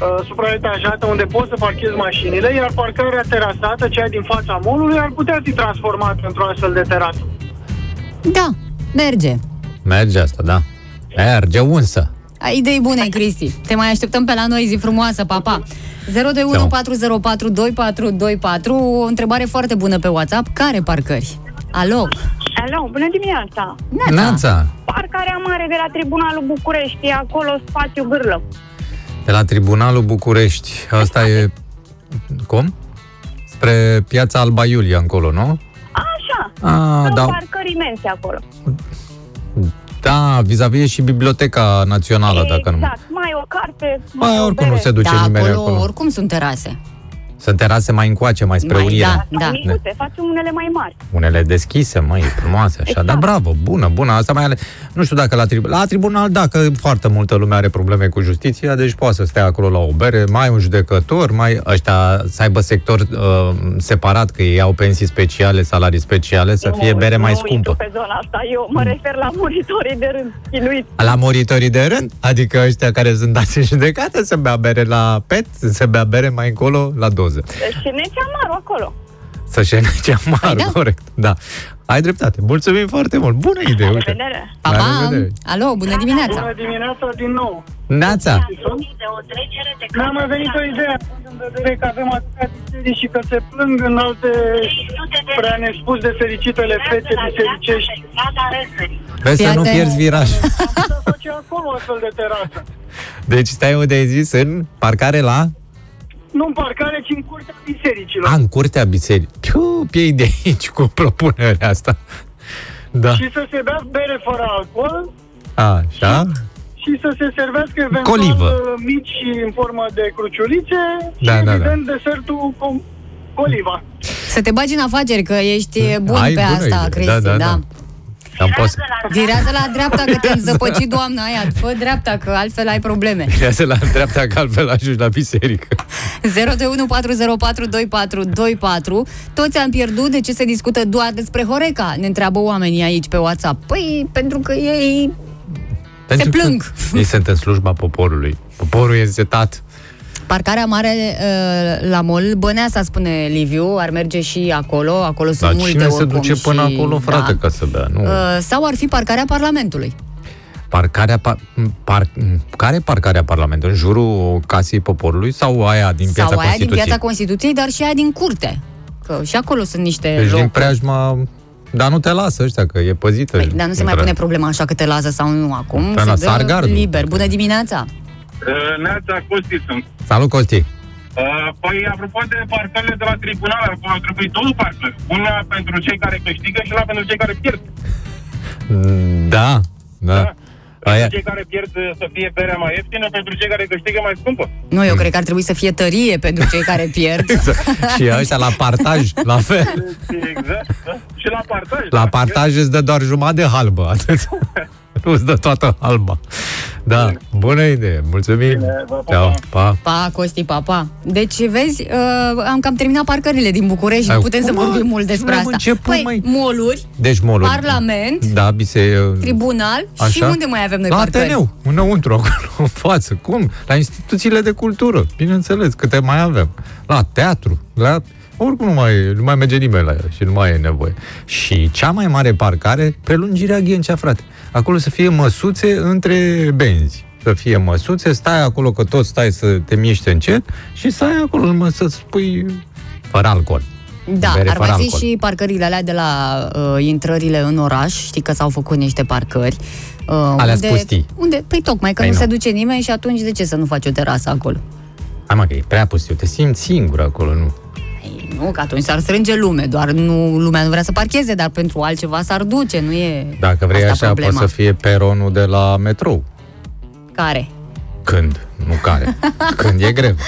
uh, supraetajată unde poți să parchezi mașinile, iar parcarea terasată, cea din fața mall ar putea fi transformată într-o astfel de terasă. Da, merge. Merge asta, da. Merge unsă. Ai idei bune, Cristi. Te mai așteptăm pe la noi, zi frumoasă, papa. 021 404 2424, o întrebare foarte bună pe WhatsApp. Care parcări? Alo? Alo, bună dimineața! Neața. Parcarea mare de la Tribunalul București, e acolo spațiu gârlă. De la Tribunalul București. Asta e... Cum? Spre Piața Alba Iulia, încolo, nu? Așa, A, sunt da, parcări imense acolo. da, vis-a-vis e și Biblioteca Națională, dacă nu... exact, mai o carte, Mai o oricum nu bere. se duce Da, nimeni acolo, acolo. oricum sunt terase. Sunt terase mai încoace, mai spre Mai, Unirea. da. Sau micuțe, facem unele mai mari. Unele deschise, măi, frumoase, așa, Exact. dar bravo, bună, bună, asta mai ale... Nu știu dacă la, trib- la tribunal, dacă foarte multă lume are probleme cu justiția, deci poate să stea acolo la o bere, mai un judecător, mai ăștia să aibă sector uh, separat, că ei au pensii speciale, salarii speciale, să fie Nu, bere mai nu scumpă. intru pe zona asta, eu mă refer la muritorii de rând, chinuiți. La moritorii de rând, adică ăștia care sunt dați în judecată, să bea bere la pet, să bea bere mai încolo la doză. Și ne amaru acolo. Să-și enece amarul, Păi da. corect, da. Ai dreptate, mulțumim foarte mult, bună idee, La uite. revedere! Pa, La pa! revedere. Alo, bună dimineața! Bună dimineața din nou. Neața, Mi-a mai venit o idee, având în vedere că avem atâtea biserici și că se plâng în alte prea nespus de fericitele fețe bisericești. vezi să Fii nu atent. pierzi viraj. Să face acolo o astfel de terasă. Deci stai unde ai zis, în parcare la... Nu în parcare, ci în curtea bisericilor. A, în curtea bisericii. Piu, piei de aici cu propunerea asta. Da, Și să se bea bere fără alcool așa. și să se servească eventual Colivă. uh, mici și în formă de cruciulițe și Da, da, da. evident desertul com- coliva. Să te bagi în afaceri, că ești bun Ai pe bună asta, idee. Cristi, Da, da, da. da. Am post... Virează la dreapta, că te înzăpăci doamna aia. Fă dreapta, că altfel ai probleme. Ia la dreapta, că altfel ajungi la biserică. 021404224 Toți am pierdut, de ce se discută doar despre Horeca? Ne întreabă oamenii aici pe WhatsApp. Păi, pentru că ei... Pentru că plâng. Ei sunt în slujba poporului. Poporul e zetat. Parcarea mare uh, la mol, Băneasa, spune Liviu, ar merge și acolo, acolo sunt Dar multe cine se oricum duce până și, acolo, frate, da. ca să bea? Nu. Uh, sau ar fi parcarea Parlamentului. Parcarea, pa, par, care e parcarea Parlamentului? În jurul casei poporului sau aia din piața sau aia din Constituției? piața Constituției, dar și aia din curte. Că și acolo sunt niște Deci locuri. din preajma... Dar nu te lasă ăștia, că e păzită. Păi, dar nu se mai intrarea. pune problema așa că te lasă sau nu acum. Da, la se dă Sargardul. liber. Bună dimineața! Neața, Costi sunt. Salut, Costi! Uh, Păi, apropo de parcările de la tribunal, acolo trebuie două parcări. Una pentru cei care câștigă și una pentru cei care pierd. Mm, Da, da. Aia, Pentru cei care pierd uh, să fie berea mai ieftină, pentru cei care câștigă mai scumpă. Nu, eu cred că ar trebui să fie tărie pentru cei care pierd. (laughs) și ăștia la partaj, la fel. Exact. Da? Și la partaj. La da. partaj îți dă doar jumătate de halbă, atât. (laughs) Nu îți dă toată halba. Da, bună idee. Mulțumim. Ceau, pa. Pa, Costi, pa, pa. Deci, vezi, uh, am cam terminat parcările din București, nu Ai, putem să cum, mă? vorbim mult despre N-am asta. început, păi, măi. moluri, Deci molul. Parlament, Da, bise... tribunal și Așa? unde mai avem noi La parcări? Ateneu, înăuntru, (laughs) acolo, în față. Cum? La instituțiile de cultură, bineînțeles, câte mai avem. La teatru, la... Oricum nu mai, nu mai merge nimeni la el și nu mai e nevoie. Și cea mai mare parcare, prelungirea Ghencea, frate. Acolo să fie măsuțe între benzi. Să fie măsuțe, stai acolo că tot stai să te miște încet și stai acolo mă, să spui fără alcool. Da, Bere ar mai fără fi alcool. și parcările alea de la uh, intrările în oraș. Știi că s-au făcut niște parcări. Uh, Alea unde, pustii. unde, păi tocmai, că Păi nu, nu. se duce nimeni și atunci de ce să nu faci o terasă acolo? Hai mă, că e prea pustiu, te simți singur acolo, nu? Ei, nu, că atunci s-ar strânge lume, doar nu, lumea nu vrea să parcheze, dar pentru altceva s-ar duce, nu e Dacă vrei asta așa, problema. poate să fie peronul de la metrou. Care? Când, nu care. (laughs) când e grevă.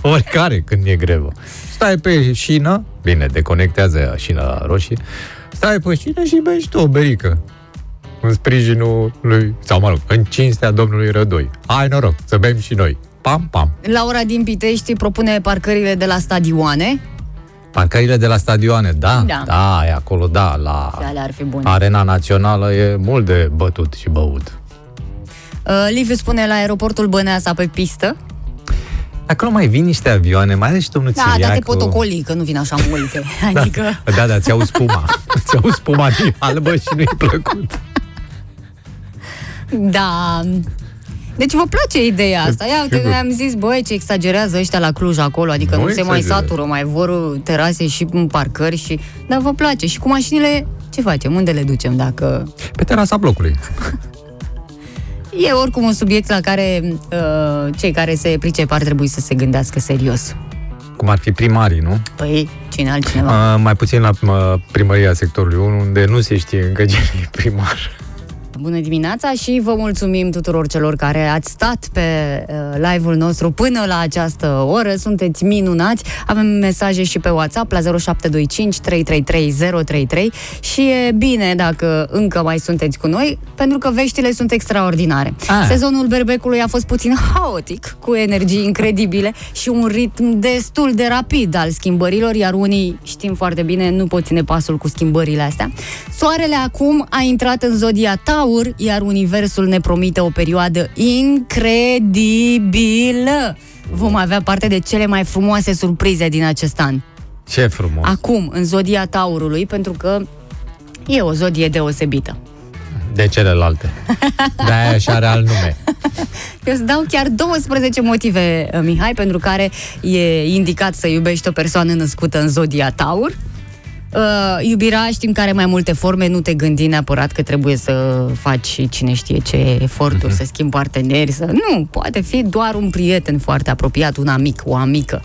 Oricare când e grevă. Stai pe șină, bine, deconectează ea șina roșie, stai pe șină și bei și tu o berică. În sprijinul lui, sau mă rog, în cinstea domnului Rădoi. Ai noroc, să bem și noi. Pam, pam. Laura din Pitești propune parcările de la stadioane. Parcările de la stadioane, da, Da. da, e acolo, da, la Și alea ar fi bune. Arena Națională e mult de bătut și băut. Uh, Liviu spune la aeroportul Băneasa pe pistă. Acolo mai vin niște avioane, mai ales și domnul Da, dar te Țiriacu. potocolii, că nu vin așa multe. (laughs) Adică... Da, da, ți-au spuma. (laughs) ți-au spuma din albă și nu-i plăcut. Da. Deci vă place ideea asta. Ia uite, Sigur. noi am zis, băi, ce exagerează ăștia la Cluj acolo, adică Nu nu, se mai exagerează. satură, mai vor terase și parcări și... Dar vă place. Și cu mașinile, ce facem? Unde le ducem dacă... Pe terasa blocului. E oricum un subiect la care uh, cei care se pricep ar trebui să se gândească serios. Cum ar fi primarii, nu? Păi, cine altcineva? Uh, mai puțin la uh, primăria sectorului 1, unde nu se știe încă cine e primar. Bună dimineața și vă mulțumim tuturor celor care ați stat pe uh, live-ul nostru până la această oră. Sunteți minunați. Avem mesaje și pe WhatsApp la 0725 333 033 și e bine dacă încă mai sunteți cu noi, pentru că veștile sunt extraordinare. Ah. Sezonul berbecului a fost puțin haotic, cu energii incredibile și un ritm destul de rapid al schimbărilor, iar unii, știm foarte bine, nu pot ține pasul cu schimbările astea. Soarele acum a intrat în zodia Taur, iar universul ne promite o perioadă incredibilă. Vom avea parte de cele mai frumoase surprize din acest an. Ce frumos. Acum, în zodia Taurului, pentru că e o zodie deosebită. De celelalte. De-aia și are alt nume. (laughs) Eu îți dau chiar 12 motive, uh, Mihai, pentru care e indicat să iubești o persoană născută în zodia Taur. Uh, iubirea știm că are mai multe forme, nu te gândi neapărat că trebuie să faci cine știe ce eforturi, Mhm. să schimbi parteneri, să... Nu, poate fi doar un prieten foarte apropiat, un amic, o amică,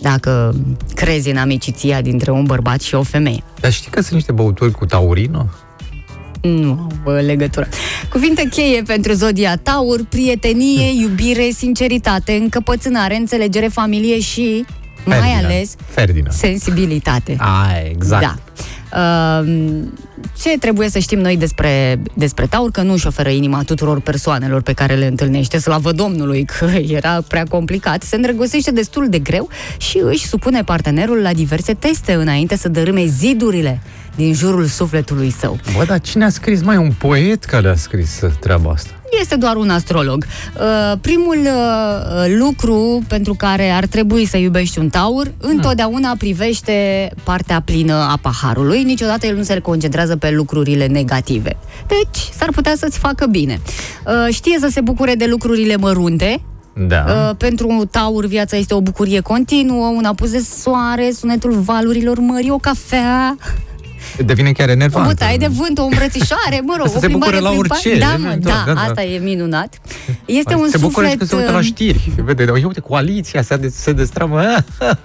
dacă crezi în amiciția dintre un bărbat și o femeie. Dar știi că sunt niște băuturi cu taurină? Nu au bă, legătură. Cuvinte cheie pentru zodia Taur, prietenie, iubire, sinceritate, încăpățânare, înțelegere, familie și, mai Ferdinand. ales, Ferdinand. sensibilitate. Ai, exact. Da. Um, ce trebuie să știm noi despre, despre Taur? Că nu își oferă inima tuturor persoanelor pe care le întâlnește, slavă Domnului, că era prea complicat. Se îndrăgostește destul de greu și își supune partenerul la diverse teste înainte să dărâme zidurile din jurul sufletului său. Bă, dar cine a scris? Mai un poet care a scris uh, treaba asta. Este doar un astrolog. Uh, primul uh, lucru pentru care ar trebui să iubești un taur, întotdeauna privește partea plină a paharului. Niciodată el nu se concentrează pe lucrurile negative. Deci, s-ar putea să-ți facă bine. Uh, știe să se bucure de lucrurile mărunte, Da. Uh, pentru un taur viața este o bucurie continuă, un apus de soare, sunetul valurilor mării, o cafea, Devine chiar o enervant. bătaie de vânt, o îmbrățișare, mă rog, Să o se bucure plimbare la prin orice, parc. Da, mă, eventual, da, da, da. asta e minunat. Este un se bucură și suflet... că se uită la uh, știri. Vede, ia uite, coaliția se, de, se destramă.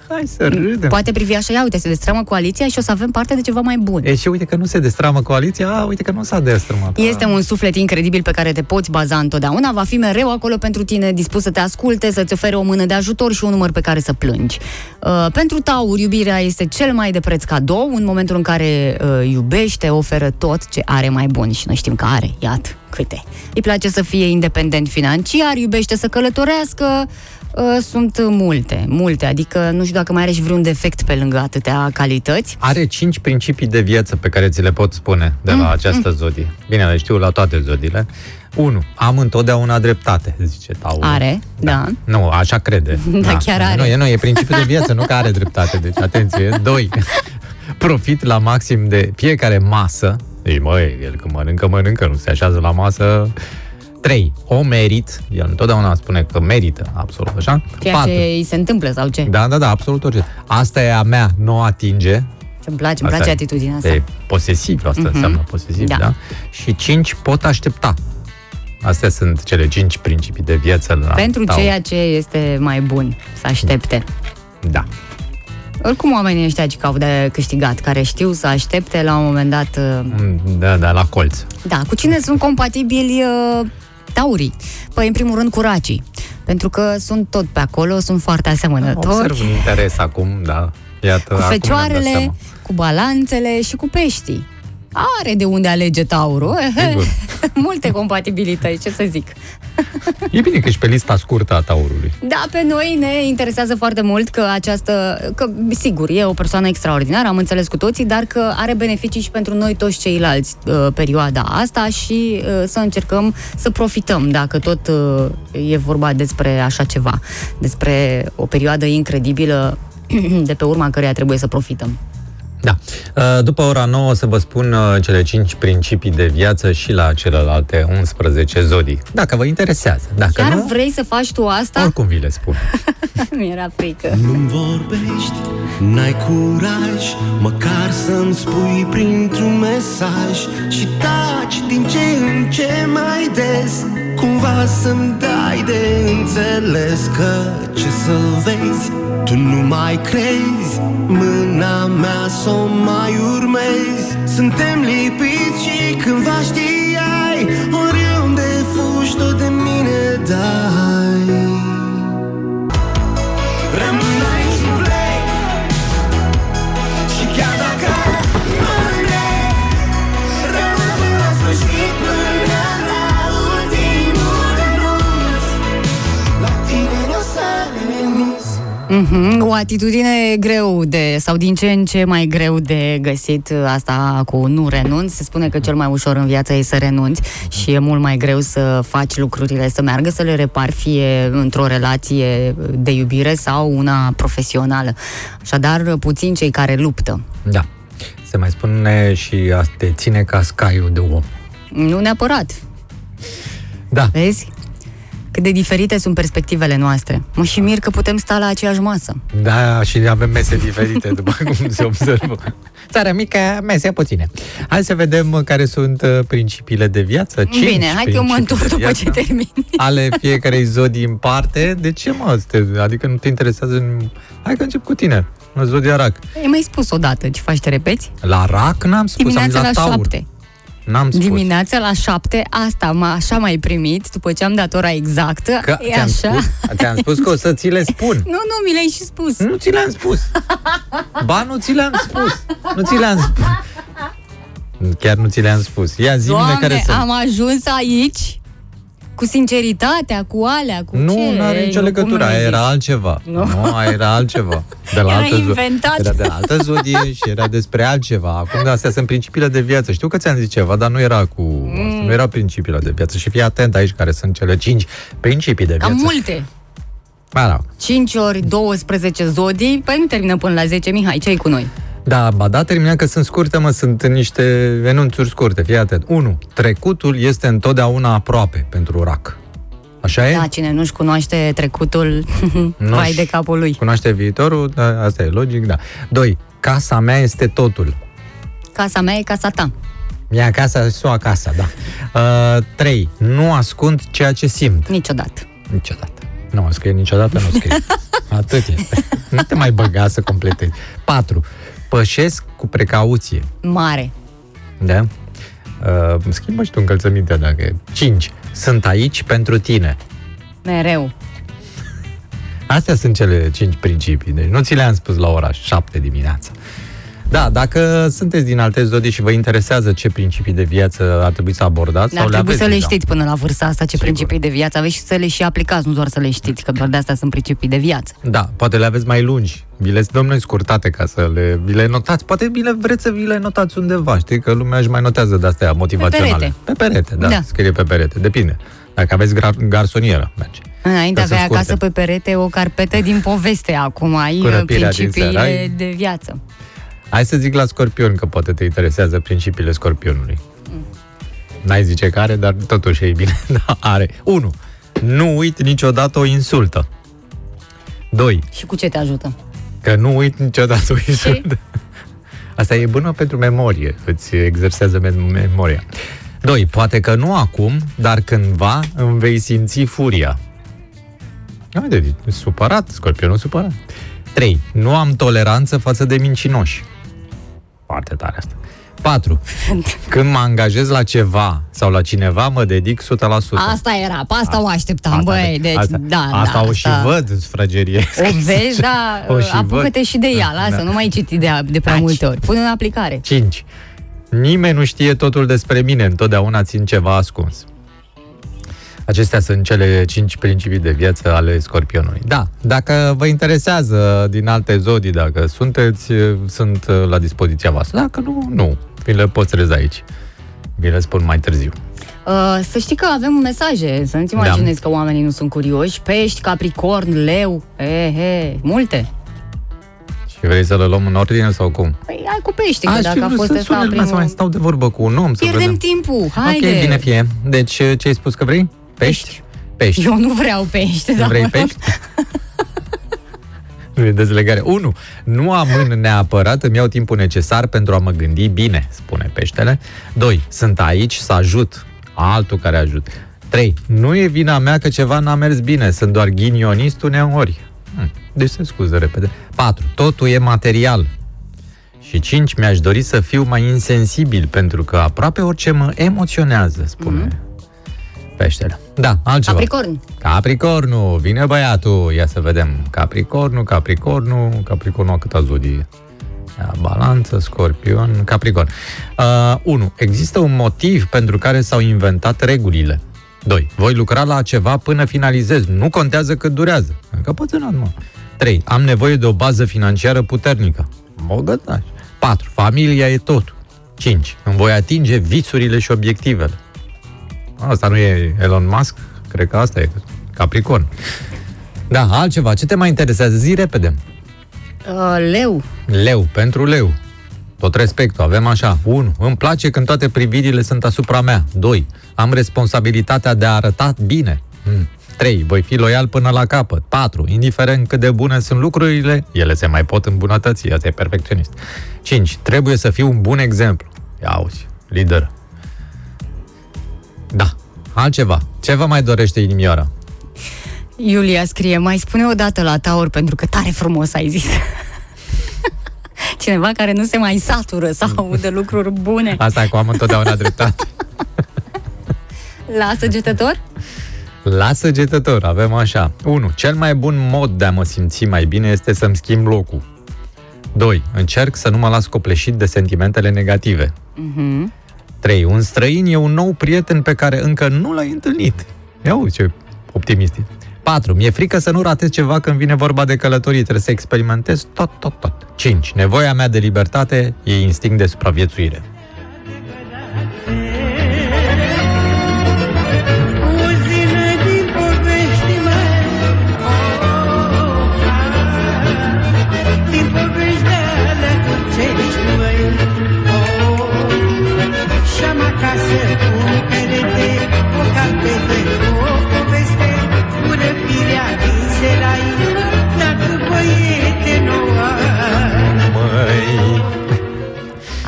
Hai să râdem. Poate privi așa, ia uite, se destramă coaliția și o să avem parte de ceva mai bun. E și uite că nu se destramă coaliția, a, uite că nu s-a destramat. Este un suflet incredibil pe care te poți baza întotdeauna, va fi mereu acolo pentru tine, dispus să te asculte, să-ți ofere o mână de ajutor și un număr pe care să plângi. Uh, pentru Taur, iubirea este cel mai de preț cadou, în momentul în care uh, iubește, oferă tot ce are mai bun și noi știm că are, iată, câte. Îi place să fie independent financiar, iubește să călătorească, uh, sunt multe, multe, adică nu știu dacă mai are și vreun defect pe lângă atâtea calități. Are cinci principii de viață pe care ți le pot spune de Mm, la această zodie. Bine, le știu la toate zodiile. 1. Am întotdeauna dreptate, zice Taur. Are, da. Nu, așa crede. (laughs) Da, chiar are. Nu, e, nu, e principiul de viață, nu că are dreptate. Deci, atenție. 2. (laughs) Profit la maxim de fiecare masă. Deci, măi, el când mănâncă, mănâncă, nu se așează la masă. 3. O merit. El întotdeauna spune că merită, absolut așa. Ceea Patru. ce îi se întâmplă sau ce? Da, da, da, absolut orice. Asta e a mea, nu o atinge. Ce-mi place, îmi Asta place e. atitudinea asta. E posesiv, asta Mhm. înseamnă posesiv, Da. da. Și 5. Pot aștepta. Astea sunt cele 5 principii de viață la Pentru Taur. ceea ce este mai bun, să aștepte. Da. Oricum oamenii ăștia ce au de câștigat, care știu să aștepte la un moment dat... uh, Mm, Da, da, la colț. Da, cu cine sunt compatibili uh, taurii? Păi, în primul rând, cu racii. Pentru că sunt tot pe acolo, sunt foarte asemănători. Observ un interes acum, da. Iată, Cu acum mi-am dat fecioarele, seama. cu balanțele și cu peștii. Are de unde alege taurul. Sigur. (laughs) Multe compatibilități, ce să zic. E bine că ești pe lista scurtă a taurului. Da, pe noi ne interesează foarte mult că această, că sigur, e o persoană extraordinară, am înțeles cu toții, dar că are beneficii și pentru noi toți ceilalți uh, perioada asta și uh, să încercăm să profităm, dacă tot uh, e vorba despre așa ceva, despre o perioadă incredibilă (clears throat) de pe urma căreia trebuie să profităm. Da. Uh, După ora 9 o să vă spun uh, cele 5 principii de viață și la celelalte 11 zodii. Dacă vă interesează. Dacă Chiar nu, vrei să faci tu asta? oricum vi le spun. (laughs) Mi-era frică. Nu-mi vorbești, n-ai curaj Măcar să-mi spui printr-un mesaj Și taci din ce în ce mai des Cumva să-mi dai de înțeles Că ce să vezi, tu nu mai crezi. Mâna mea să o mai urmezi. Suntem lipiți și cândva știai Mhm, o atitudine greu de, sau din ce în ce mai greu de găsit asta cu nu renunț. Se spune că cel mai ușor în viață e să renunți și e mult mai greu să faci lucrurile, să meargă, să le repari, fie într-o relație de iubire sau una profesională. Așadar, puțin cei care luptă. Da. Se mai spune și a te ține ca scaiul de om. Nu neapărat. Da. Vezi? Cât de diferite sunt perspectivele noastre. Mă și mir că putem sta la aceeași masă. Da, și avem mese diferite, după cum se (laughs) observă. Țara mică, mese puține. Hai să vedem care sunt uh, principiile de viață. Cinci Bine, hai că eu mă principii întorc de după viață ce termin. (laughs) Ale fiecarei zodii în parte. De ce, mă? Te- Adică nu te interesează... Hai că încep cu tine. La zodia rac. Ai mai spus odată ce faci, te repeți? La rac n-am spus, Dimineața am zis la la taur. șapte. N-am spus. Dimineața la șapte, asta m așa mai primit, după ce am dat ora exactă, Că e ți-am așa. spus, ți-am spus că o să ți le spun. (laughs) Nu, nu, mi le-ai și spus. Nu ți le-am spus. Ba, nu ți le-am spus. Nu ți le-am spus. Chiar nu ți le-am spus. Ia zi Doamne, care sunt. am ajuns aici cu sinceritatea, cu alea, cu Nu, ce? nu are nicio Nu, cum legătură, nu aia mi-ai era zis? altceva. Nu. Nu, aia era altceva. De la Era altă zo- inventat. Era de la altă zodie și era despre altceva. Acum astea sunt principiile de viață. Știu că ți-am zis ceva, dar nu era cu... Mm. Nu era principiile de viață. Și fii atent aici care sunt cele cinci principii de viață. Cam multe. Ba, da. 5 ori 12 zodii, păi nu termină până la 10. Mihai, ce ai cu noi? Da, ba da, terminăm că sunt scurte, mă, sunt niște enunțuri scurte. Fii atent. 1. Trecutul este întotdeauna aproape pentru rac. Așa e? Da, cine nu-și cunoaște trecutul, (laughs) vai Nu-și de capul lui. Cunoaște viitorul, da, asta e logic, da. 2. Casa mea este totul. Casa mea e casa ta. Mia acasă, su acasă, da. 3. nu ascund ceea ce simt. Niciodată. Niciodată. Nu, scrie niciodată, nu scrie. (laughs) Atât este. Nu te mai băga să completezi. 4. Pășesc cu precauție. Mare. Da? Uh, schimbă și tu încălțămintea dacă e. 5. Sunt aici pentru tine. Mereu. Astea sunt cele 5 principii. Deci nu ți le-am spus la ora 7 dimineața. Da, dacă sunteți din alte zodii și vă interesează ce principii de viață ar trebui să abordați, Dar sau le trebuie aveți să le deja. știți până la vârsta asta ce principii de viață aveți și să le și aplicați, nu doar să le știți, că doar de asta sunt principii de viață. Da, poate le aveți mai lungi. Vi le dăm noi scurtate ca să le, vi le notați. Poate vi le, vreți să vi le notați undeva. Știi că lumea își mai notează de-astea motivaționale. perete. Pe perete, da, Da. da. Scrie pe perete. Depinde. Dacă aveți gra- garsonieră, merge. Înainte Că sunt avea acasă scurte. pe perete o carpetă din poveste, acum ai Cu răpirea din principiile seară, ai? de viață. Hai să zic la scorpion, că poate te interesează principiile scorpionului. N-ai zice care, dar totuși e bine. (laughs) Da, are. 1. Nu uit niciodată o insultă. 2. Și cu ce te ajută? Că nu uit niciodată o insultă. (laughs) Asta e bună pentru memorie, îți exersează mem- memoria. 2. Poate că nu acum, dar cândva îmi vei simți furia. Haide, supărat, scorpionul supărat. 3. Nu am toleranță față de mincinoși. Foarte tare asta. 4. (laughs) Când mă angajez la ceva sau la cineva, mă dedic 100%. Asta era, pe asta o așteptam, Asta, băi, deci, asta, da, asta da, o și văd, sfragerie. O vezi, (laughs) da, O și apucă-te văd. și de ea, lasă, Da. nu mai citi de, de prea multe ori. Pune în aplicare. 5. Nimeni nu știe totul despre mine, întotdeauna țin ceva ascuns. Acestea sunt cele cinci principii de viață ale scorpionului. Da, dacă vă interesează din alte zodii, dacă sunteți, sunt la dispoziția voastră. Dacă nu, nu. Vi le poți reza aici. Vi le spun mai târziu. Uh, să știi că avem mesaje, să nu-ți Da. imaginezi că oamenii nu sunt curioși. Pești, capricorn, leu, ehe, multe. Și vrei să le luăm în ordine sau cum? Păi hai cu pește, că Aș fi dacă a vrut fost să ăsta sune lumea, să mai primul... stau de vorbă cu un om, să Pierdem vedem. timpul, haide! Ok, bine fie. Deci, ce ai spus că vrei? Pești? Pești. Eu nu vreau pește, Nu dar vrei mă rog. pești? (laughs) Nu e dezlegare. 1. Nu amân neapărat, îmi iau timpul necesar pentru a mă gândi bine, spune peștele. 2. Sunt aici să ajut. Altul care ajut. 3. Nu e vina mea că ceva n-a mers bine, sunt doar ghinionist uneori. Hm, Deci se scuză repede. 4. Totul e material. Și 5. Mi-aș dori să fiu mai insensibil, pentru că aproape orice mă emoționează, spune Mhm. Peștele. Da, altceva. Capricorn. Capricornu, vine băiatul, ia să vedem. Capricornu, Capricornu, Capricornu a câta zodie? Ia, Balanță, Scorpion, Capricorn. 1. Uh, există un motiv pentru care s-au inventat regulile. 2. Voi lucra la ceva până finalizez. Nu contează cât durează. Încă pățânat, mă. 3. Am nevoie de o bază financiară puternică. Bogătaș. 4. Familia e tot. 5. Îmi voi atinge visurile și obiectivele. Asta nu e Elon Musk? Cred că asta e Capricorn. Da, altceva. Ce te mai interesează? Zi repede. Uh, leu. Leu, pentru leu. Tot respectul, avem așa. 1. Îmi place când toate privirile sunt asupra mea. 2. Am responsabilitatea de a arăta bine. 3. Voi fi loial până la capăt. 4. Indiferent cât de bune sunt lucrurile, ele se mai pot îmbunătăți. Asta e perfecționist. 5. Trebuie să fiu un bun exemplu. Ia auzi, lider. Da. Altceva. Ce vă mai dorește inimioara? Iulia scrie, mai spune o dată la Taur, pentru că tare frumos ai zis. (laughs) Cineva care nu se mai satură să audă (laughs) lucruri bune. Asta e cu am întotdeauna dreptate. (laughs) La săgetător? La săgetător avem așa. 1. Cel mai bun mod de a mă simți mai bine este să-mi schimb locul. 2. Încerc să nu mă las copleșit de sentimentele negative. Mhm. 3. Un străin e un nou prieten pe care încă nu l-ai întâlnit. Ia uite ce optimist e. 4. Mi-e frică să nu ratez ceva când vine vorba de călătorii. Trebuie să experimentez tot, tot, tot. 5. Nevoia mea de libertate e instinct de supraviețuire.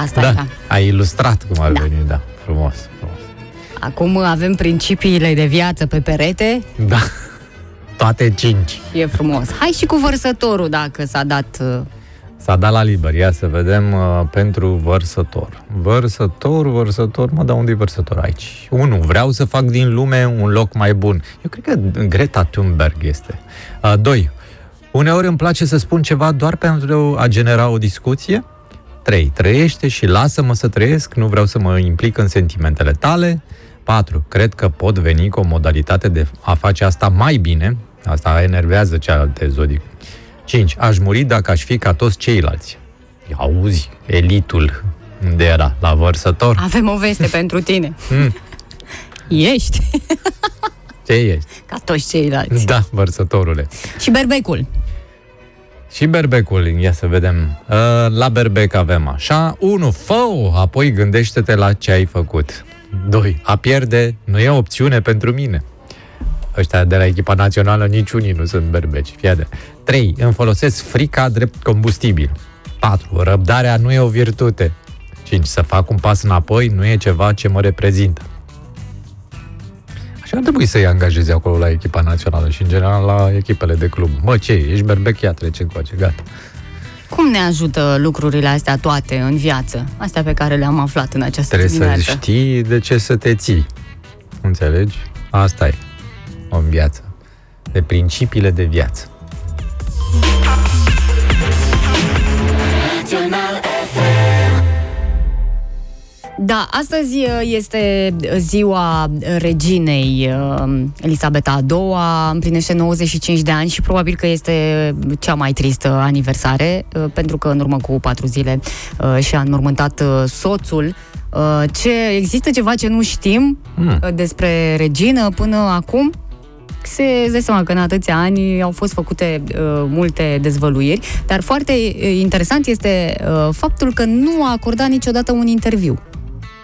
Asta da, e, da. ai ilustrat cum ar veni, da. Frumos, frumos. Acum avem principiile de viață pe perete Da. Toate cinci. și e frumos. Hai și cu vărsătorul, dacă s-a dat... uh, S-a dat la liber. Ia să vedem uh, pentru vărsător. Vărsător, vărsător, mă, dar unde e vărsător aici? 1. Vreau să fac din lume un loc mai bun. Eu cred că Greta Thunberg este. 2. Uneori îmi place să spun ceva doar pentru a genera o discuție. 3. Trăiește și lasă-mă să trăiesc, nu vreau să mă implic în sentimentele tale. 4. Cred că pot veni cu o modalitate de a face asta mai bine. Asta enervează cealaltă zodii. 5. Aș muri dacă aș fi ca toți ceilalți. Ia Auzi, elitul unde era? La vărsător? Avem o veste (laughs) pentru tine. Mm. Ești, Ce ești? ca toți ceilalți. Da, vărsătorule. Și berbecul. Și berbecul, ia să vedem. Uh, La berbec avem așa. 1. fă apoi gândește-te la ce ai făcut. 2. A pierde nu e opțiune pentru mine. Ăștia de la echipa națională niciunii nu sunt berbeci. Fii 3. Îmi folosesc frica drept combustibil. 4. Răbdarea nu e o virtute. 5. Să fac un pas înapoi nu e ceva ce mă reprezintă. Așa ar trebui să-i angajezi acolo la echipa națională și în general la echipele de club. Mă, ce, ești berbec, ia trece încoace, gata. Cum ne ajută lucrurile astea toate în viață? Astea pe care le-am aflat în această Trebuie să dimineață. știi de ce să te ții. Înțelegi? Asta e în viață. De principiile de viață. Da, astăzi uh, este ziua reginei uh, Elisabeta a II-a, împlinește 95 de ani și probabil că este cea mai tristă aniversare, uh, pentru că în urmă cu patru zile uh, și-a înmormântat uh, soțul. Ce, există ceva ce nu știm Mm. uh, despre regină până acum? se îți dai seama că în atâția ani au fost făcute uh, multe dezvăluiri, dar foarte uh, interesant este uh, faptul că nu a acordat niciodată un interviu.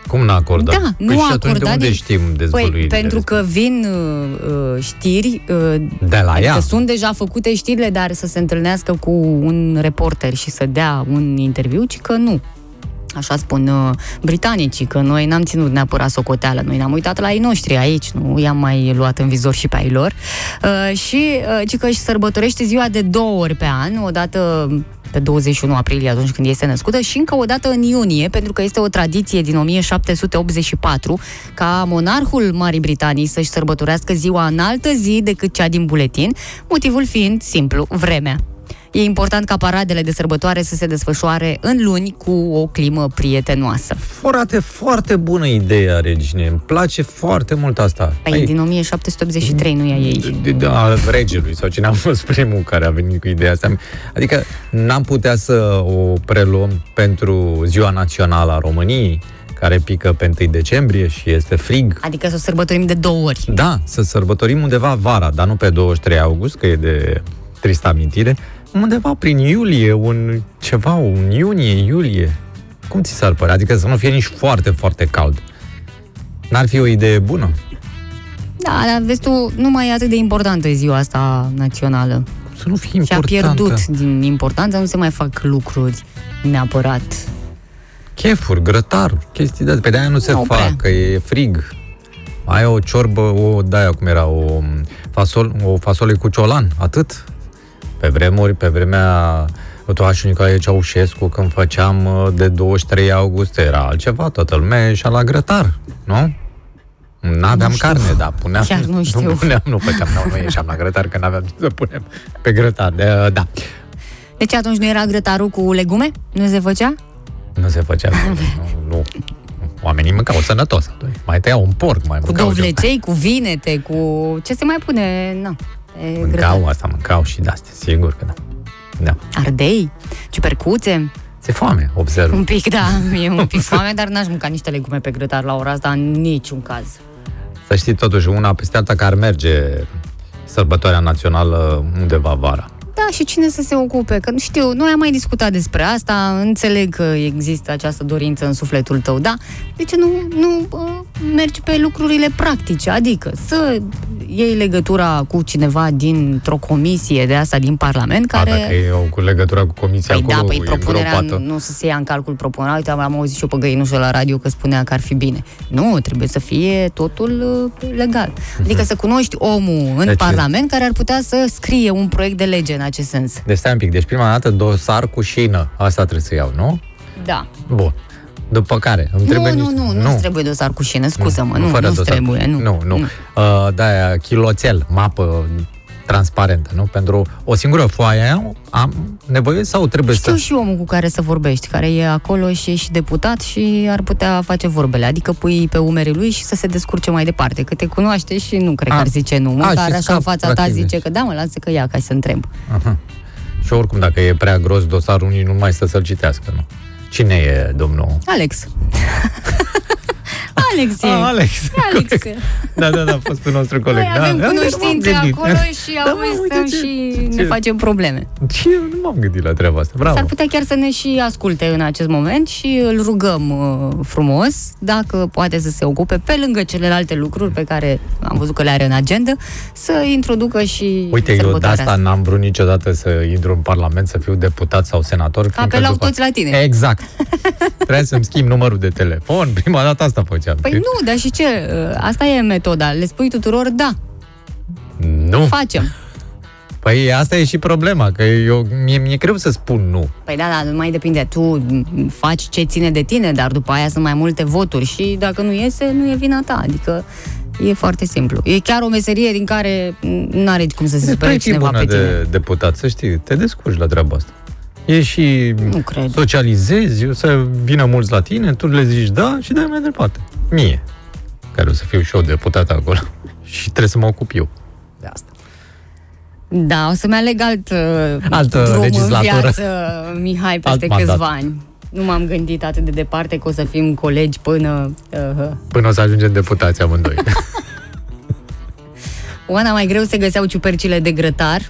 Cum n-a acordat? Da, păi nu și a atunci acordat de unde nici- știm Păi, dezvăluirile? pentru că vin uh, uh, știri, uh, De la adică ea. sunt deja făcute știrile, dar să se întâlnească cu un reporter și să dea un interviu, ci că nu. Așa spun uh, britanicii, că noi n-am ținut neapărat socoteală, noi ne-am uitat la ei noștri aici, nu i-am mai luat în vizor și pe ai lor. Uh, și uh, ci că își sărbătorește ziua de două ori pe an, o dată pe 21 aprilie, atunci când este născută, și încă o dată în iunie, pentru că este o tradiție din 1784 ca monarhul Marii Britanii să-și sărbătorească ziua în altă zi decât cea din buletin, motivul fiind simplu, vremea. E important ca paradele de sărbătoare să se desfășoare în luni cu o climă prietenoasă. Foarte, foarte bună idee a reginei. Îmi place foarte mult asta. Păi, din 1783, nu e a ei. de, de, a regelui sau cine a fost primul care a venit cu ideea asta. Adică n-am putea să o preluăm pentru ziua națională a României, care pică pe 1 decembrie și este frig. Adică să o sărbătorim de două ori. Da, să sărbătorim undeva vara, dar nu pe 23 august, că e de tristă amintire, undeva prin iulie, un ceva, un iunie, iulie. Cum ți s-ar părea? Adică să nu fie nici foarte, foarte cald. N-ar fi o idee bună? Da, dar vezi tu, nu mai e atât de importantă ziua asta națională. Să nu fie Și a importantă. pierdut din importanță, nu se mai fac lucruri neapărat. Chefuri, grătar, chestii de Pe de-aia nu se Nu fac, prea. că e frig. Ai o ciorbă, o de-aia cum era, o, fasol, o fasole cu ciolan, atât. Pe vremuri, pe vremea Toașul Nicolae Ceaușescu, când făceam uh, de 23 august, era altceva, toată lumea ieșea la grătar, nu? N-aveam Nu știu. carne, dar puneam... Chiar nu (laughs) știu. Nu, puneam, nu făceam, nu, nu ieșeam la grătar, că n-aveam ce să punem pe grătar. De, da, Deci atunci nu era grătarul cu legume? Nu se făcea? nu se făcea. nu, nu. Oamenii mâncau sănătos atunci. Mai tăiau un porc, mai Cu mâncau dovlecei, cu vinete, cu... Ce se mai pune? Na, e grătar. Mâncau asta, mâncau și de-astea, sigur că da. Da. Ardei, ciupercuțe. Ți-e foame, observ. Un pic, da, (laughs) e un pic foame, dar n-aș mânca niște legume pe grătar la ora asta în niciun caz. Să știi totuși una peste alta că ar merge sărbătoarea națională undeva vara. Da, și cine să se ocupe? Că nu știu, noi am mai discutat despre asta, înțeleg că există această dorință în sufletul tău, da? De ce nu, nu uh, mergi pe lucrurile practice? Adică să iei legătura cu cineva dintr-o comisie de asta din Parlament Care... care... dacă e o, cu legătura cu comisia Păi acolo, da, păi e propunerea îngropată. nu să se ia în calcul propunerea. Uite, am auzit și eu pe găinușă la radio că spunea că ar fi bine. Nu, trebuie să fie totul uh, legal. Adică să cunoști omul în Deci- Parlament care ar putea să scrie un proiect de lege în acest sens. Deci stai un pic, deci prima dată dosar cu șină, asta trebuie să iau, nu? Da. Bun. După care îmi Nu, trebuie nu, niște... nu, nu, nu trebuie dosar cu șină, scuză-mă, nu, fără nu dosar. trebuie, nu. Nu, nu. Uh, da, chiloțel, mapă transparentă, nu? Pentru o singură foaie am nevoie sau trebuie Știu să... și omul cu care să vorbești, care e acolo și e și deputat și ar putea face vorbele. Adică pui pe umerii lui și să se descurce mai departe. Că te cunoaște și nu cred că A. ar zice nu. A, Măcar și așa scap, în fața ta practic, zice deci. că da, mă, lasă că ia ca să întreb. Aha. Și oricum, dacă e prea gros dosarul, nici nu mai stă să-l citească, nu? Cine e domnul? Alex. (laughs) Alex e. Ah, Alex. Alex. (laughs) Da, da, da, fostul nostru coleg. Noi da, avem da, cunoștințe m-am gândit. acolo și Da, mă, auzi uite stăm ce- și ce- ne facem probleme. Ce? Nu m-am gândit la treaba asta. Bravo. S-ar putea chiar să ne și asculte în acest moment și îl rugăm uh, frumos dacă poate să se ocupe pe lângă celelalte lucruri pe care am văzut că le are în agenda, să introducă și Uite, eu de sărbătoarea asta n-am vrut niciodată să intru în Parlament, să fiu deputat sau senator. fiindcă Apelau după- toți la tine. Exact. Trebuia să-mi schimb numărul de telefon. Prima dată asta făceam. Păi nu, dar și ce? Uh, Asta e metoda. Le spui tuturor, da, Nu. facem. Păi asta e și problema, că eu, mie, mi-e greu să spun nu. Păi da, da, nu mai depinde. Tu m, faci ce ține de tine, dar după aia sunt mai multe voturi și dacă nu iese, nu e vina ta. Adică e foarte simplu. E chiar o meserie din care nu are cum să se Tu supere ai fi cineva bună pe tine. de deputat, să știi, te descurci la treaba asta. E și Nu cred. socializezi, o să vină mulți la tine, tu le zici da și dai mai departe. Mie, care o să fiu și eu deputat acolo. (laughs) și trebuie să mă ocup eu de asta. Da, o să-mi aleg alt uh, Altă drum legislatură. în viață, Mihai, peste Alt câțiva mandat. ani. Nu m-am gândit atât de departe că o să fim colegi până... Uh, Până o să ajungem deputați amândoi. (laughs) (laughs) Oana, mai greu se găseau ciupercile de grătar.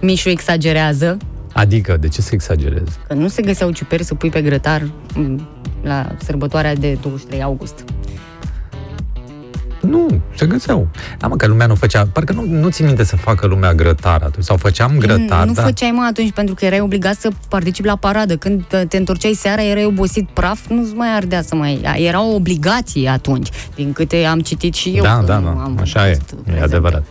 Mișu exagerează, Adică, de ce să exagerez? că nu se găseau ciuperi să pui pe grătar m, la sărbătoarea de 23 august. Nu, se găseau. Da, mă, că lumea nu făcea... Parcă nu, nu țin minte să facă lumea grătar atunci. Sau făceam grătar, nu, nu da. făceai mă atunci pentru că erai obligat să participi la paradă. Când te- te întorceai seara, erai obosit praf, nu-ți mai ardea să mai... Era o obligație atunci, din câte am citit și eu. da, că da, nu da, am așa e, fost e prezent. adevărat.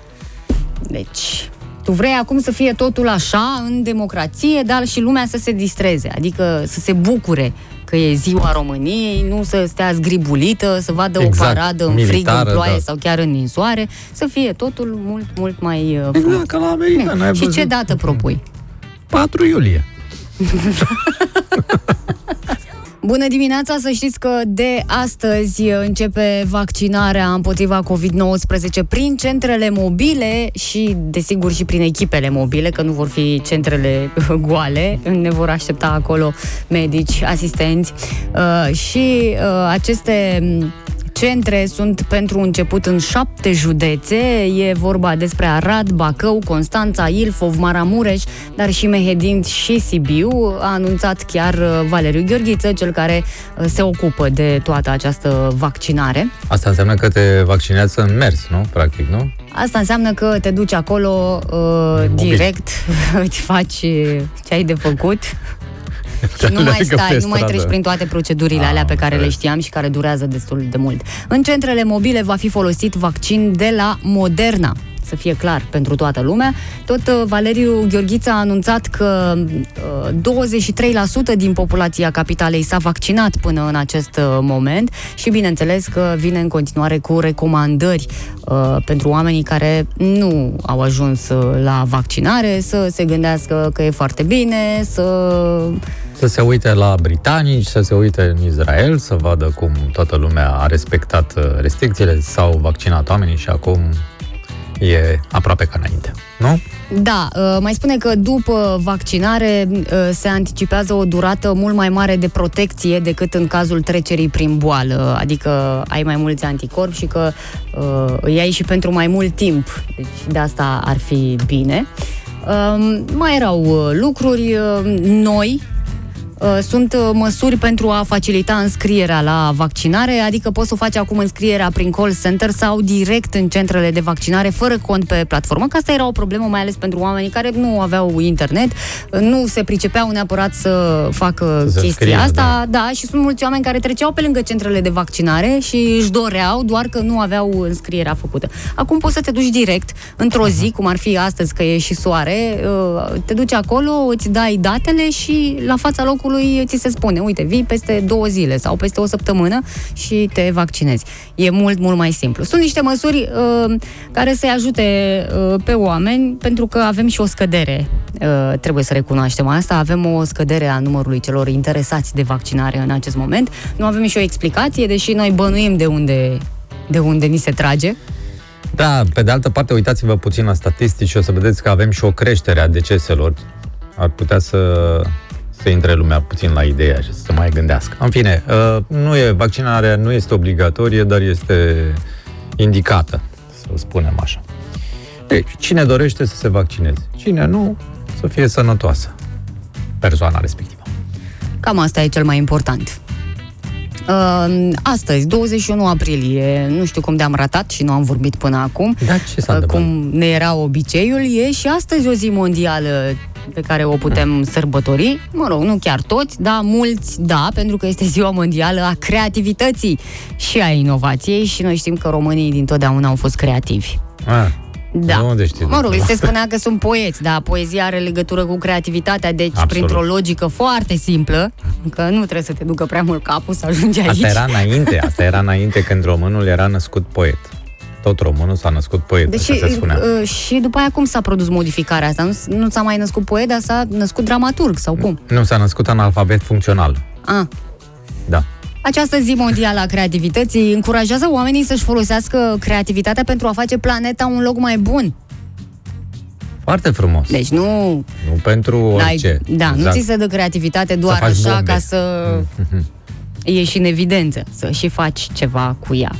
Deci, tu vrei acum să fie totul așa, în democrație, dar și lumea să se distreze, adică să se bucure că e ziua României, nu să stea zgribulită, să vadă Exact, o paradă în frig, militară, în ploaie da. sau chiar în ninsoare, să fie totul mult, mult mai uh, frumos. Exact, ca la american, ai Și văzut? ce dată propui? 4 iulie. (laughs) Bună dimineața, să știți că de astăzi începe vaccinarea împotriva COVID-19 prin centrele mobile și, desigur, și prin echipele mobile, că nu vor fi centrele (laughs) goale, ne vor aștepta acolo medici, asistenți. Uh, și uh, aceste centre sunt pentru început în șapte județe. E vorba despre Arad, Bacău, Constanța, Ilfov, Maramureș, dar și Mehedin și Sibiu. A anunțat chiar uh, Valeriu Gheorghiță, cel care uh, se ocupă de toată această vaccinare. Asta înseamnă că te vaccinează în mers, nu? Practic, nu? Asta înseamnă că te duci acolo uh, direct, (laughs) îți faci uh, ce ai de făcut (laughs) și nu mai Leagă pe stai, nu mai stradă. treci prin toate procedurile Ah, alea pe care le înțeles. știam și care durează destul de mult. În centrele mobile va fi folosit vaccin de la Moderna să fie clar pentru toată lumea. Tot uh, Valeriu Gheorghiță a anunțat că uh, 23% din populația capitalei s-a vaccinat până în acest uh, moment și bineînțeles că vine în continuare cu recomandări uh, pentru oamenii care nu au ajuns uh, la vaccinare să se gândească că e foarte bine, să Să se uite la britanici, să se uite în Israel, să vadă cum toată lumea a respectat uh, restricțiile, s-au vaccinat oamenii și acum e aproape ca înainte, nu? Da, uh, mai spune că după vaccinare uh, se anticipează o durată mult mai mare de protecție decât în cazul trecerii prin boală, adică ai mai mulți anticorpi și că uh, îi ai și pentru mai mult timp, deci de asta ar fi bine. Um, Mai erau uh, lucruri uh, noi Uh, Sunt uh, măsuri pentru a facilita înscrierea la vaccinare, adică poți să o faci acum înscrierea prin call center sau direct în centrele de vaccinare, fără cont pe platformă, că asta era o problemă mai ales pentru oamenii care nu aveau internet, uh, nu se pricepeau neapărat să facă Să se chestia înscrie, asta, da. da, și sunt mulți oameni care treceau pe lângă centrele de vaccinare și își doreau, doar că nu aveau înscrierea făcută. Acum poți să te duci direct, într-o zi, cum ar fi astăzi, că e și soare, uh, te duci acolo, îți dai datele și la fața locului ți se spune, uite, vii peste două zile sau peste o săptămână și te vaccinezi. E mult, mult mai simplu. Sunt niște măsuri uh, care să-i ajute uh, pe oameni, pentru că avem și o scădere. Uh, trebuie să recunoaștem asta. Avem o scădere a numărului celor interesați de vaccinare în acest moment. Nu avem și o explicație, deși noi bănuim de unde, de unde ni se trage. Da, pe de altă parte, uitați-vă puțin la statistici și o să vedeți că avem și o creștere a deceselor. Ar putea să, să intre lumea puțin la ideea și să se mai gândească. În fine, uh, nu e, vaccinarea nu este obligatorie, dar este indicată, să spunem așa. Deci, cine dorește să se vaccineze, cine nu, să fie sănătoasă persoana respectivă. Cam asta e cel mai important. Uh, astăzi, 21 aprilie, nu știu cum de-am ratat și nu am vorbit până acum, Da, ce s-a uh, întâmplat? cum ne era obiceiul, e și astăzi o zi mondială pe care o putem sărbători. Mă rog, nu chiar toți, dar mulți da, pentru că este ziua mondială a creativității și a inovației și noi știm că românii dintotdeauna au fost creativi. Ah, Da. de unde știi? Mă rog, lucrul se ăsta? spunea că sunt poeți, dar poezia are legătură cu creativitatea, deci Absolut. printr-o logică foarte simplă, că nu trebuie să te ducă prea mult capul să ajungi aici. Asta era înainte, asta era înainte când românul era născut poet. Tot românul s-a născut poet, Deci, așa se spunea. uh, și după aia cum s-a produs modificarea asta? Nu, nu s-a mai născut poet, dar s-a născut dramaturg sau cum? Nu, s-a născut analfabet funcțional. A. Da. Această zi mondială a creativității încurajează oamenii să-și folosească creativitatea pentru a face planeta un loc mai bun. Foarte frumos. Deci nu... Nu pentru orice. Ai, da, nu Exact. ți se dă creativitatea doar faci așa bombe. ca să Mhm. (laughs) ieși în evidență, să și faci ceva cu ea.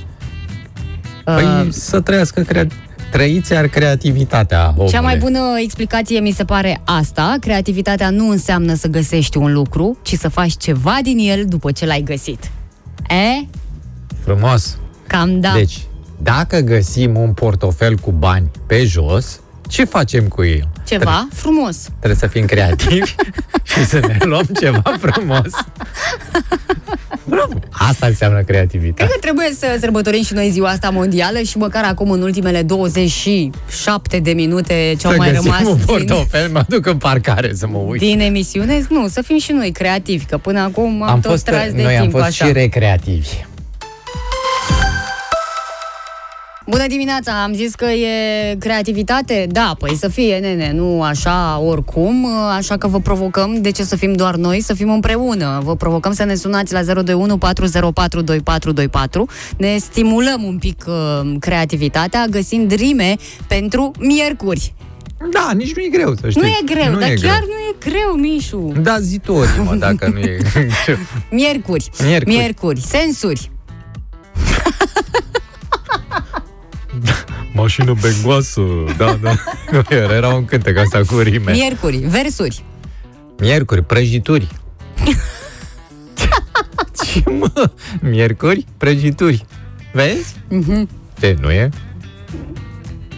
Păi Uh, să trăiască crea... Trăiți iar creativitatea omule. Cea mai bună explicație mi se pare asta. Creativitatea nu înseamnă să găsești un lucru, ci să faci ceva din el după ce l-ai găsit. E? Frumos. Cam da. Deci, dacă găsim un portofel cu bani pe jos, ce facem cu el? Ceva frumos. Trebuie să fim creativi (laughs) și să ne luăm ceva frumos. Bravo. Asta înseamnă creativitate. Cred că trebuie să sărbătorim și noi ziua asta mondială și măcar acum în ultimele 27 de minute ce au să mai găsim rămas un din, portofel, mă duc în parcare să mă uit. din emisiune, nu, să fim și noi creativi, că până acum am, am tot fost, tras de noi timp am fost așa. și recreativi. Bună dimineața, am zis că e creativitate? Da, păi să fie, nene, nu așa oricum, așa că vă provocăm, de ce să fim doar noi, să fim împreună. Vă provocăm să ne sunați la 021 404 2424, ne stimulăm un pic uh, creativitatea găsind rime pentru miercuri. Da, nici nu e greu, să știi. Nu e greu, nu dar e chiar greu. nu e greu, Mișu. Da, zi tu o rimă, dacă nu e (laughs) greu. Miercuri. Miercuri. Miercuri. Sensuri. (laughs) (laughs) Mașină bengoasă, da, da. Nu (laughs) era, era un cântec asta cu rime. Miercuri. Versuri. Miercuri, prăjituri. (laughs) Ce mă? Miercuri, prăjituri. Vezi? Mhm. Ce, nu e?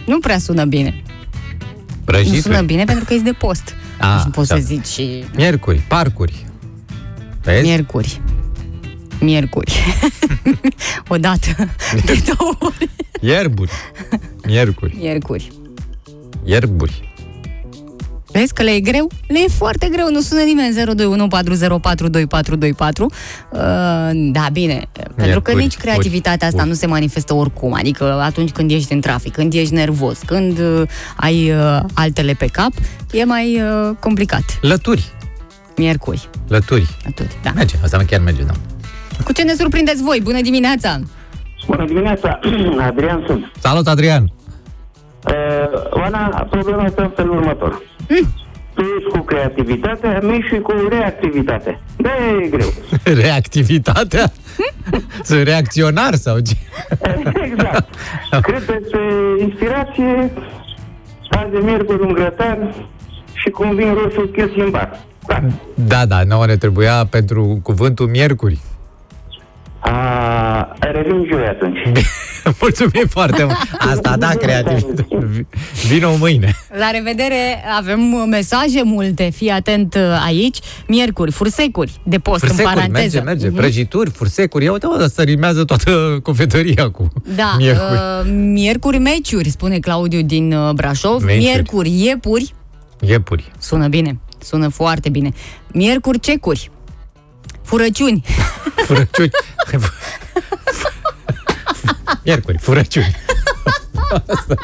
Nu prea sună bine. Prăjituri. Nu sună bine pentru că e de post. Ah, deci nu poți da. să zici și Miercuri, parcuri. Vezi? miercuri. Miercuri. (laughs) o dată, de două ori. Ierburi. Miercuri. Miercuri. Ierburi. Vezi că le e greu? Le e foarte greu, nu sună nimeni 02140422424. Uh, da, bine, pentru că Miercuri, nici creativitatea uri, asta uri. nu se manifestă oricum, adică atunci când ești în trafic, când ești nervos, când uh, ai uh, altele pe cap, e mai uh, complicat. Lături. Miercuri, Lături. atât, da. Merge, asta chiar merge, da. Cu ce ne surprindeți voi? Bună dimineața! Bună dimineața, (clears throat) Adrian sunt. Salut, Adrian! Uh, Oana, problema este în felul următor. Mm. Tu ești cu creativitatea, mi și cu reactivitatea. Da, e greu. (laughs) Reactivitatea? Sunt reacționar sau ce? (laughs) exact. Cred despre inspirație, azi de miercuri un grătar și cu un vin roșu chestii în bar. Da. Da, da, nouă ne trebuia pentru cuvântul miercuri. A, revin joi atunci. (laughs) Mulțumim foarte mult. (laughs) Asta da, creativ. Vino mâine. La revedere, avem uh, mesaje multe, fii atent uh, aici. Miercuri, fursecuri, de post în Fursecuri, paranteză. merge, merge. Mhm. Prăjituri, fursecuri. Ia uite, mă, asta rimează toată cofetăria cu Da, (laughs) miercuri. uh, miercuri meciuri, spune Claudiu din uh, Brașov. Meciuri. Miercuri iepuri, Iepuri. sună bine, sună foarte bine. Miercuri cecuri, furăciuni. Furăciuni. Miercuri, furăciuni. Asta.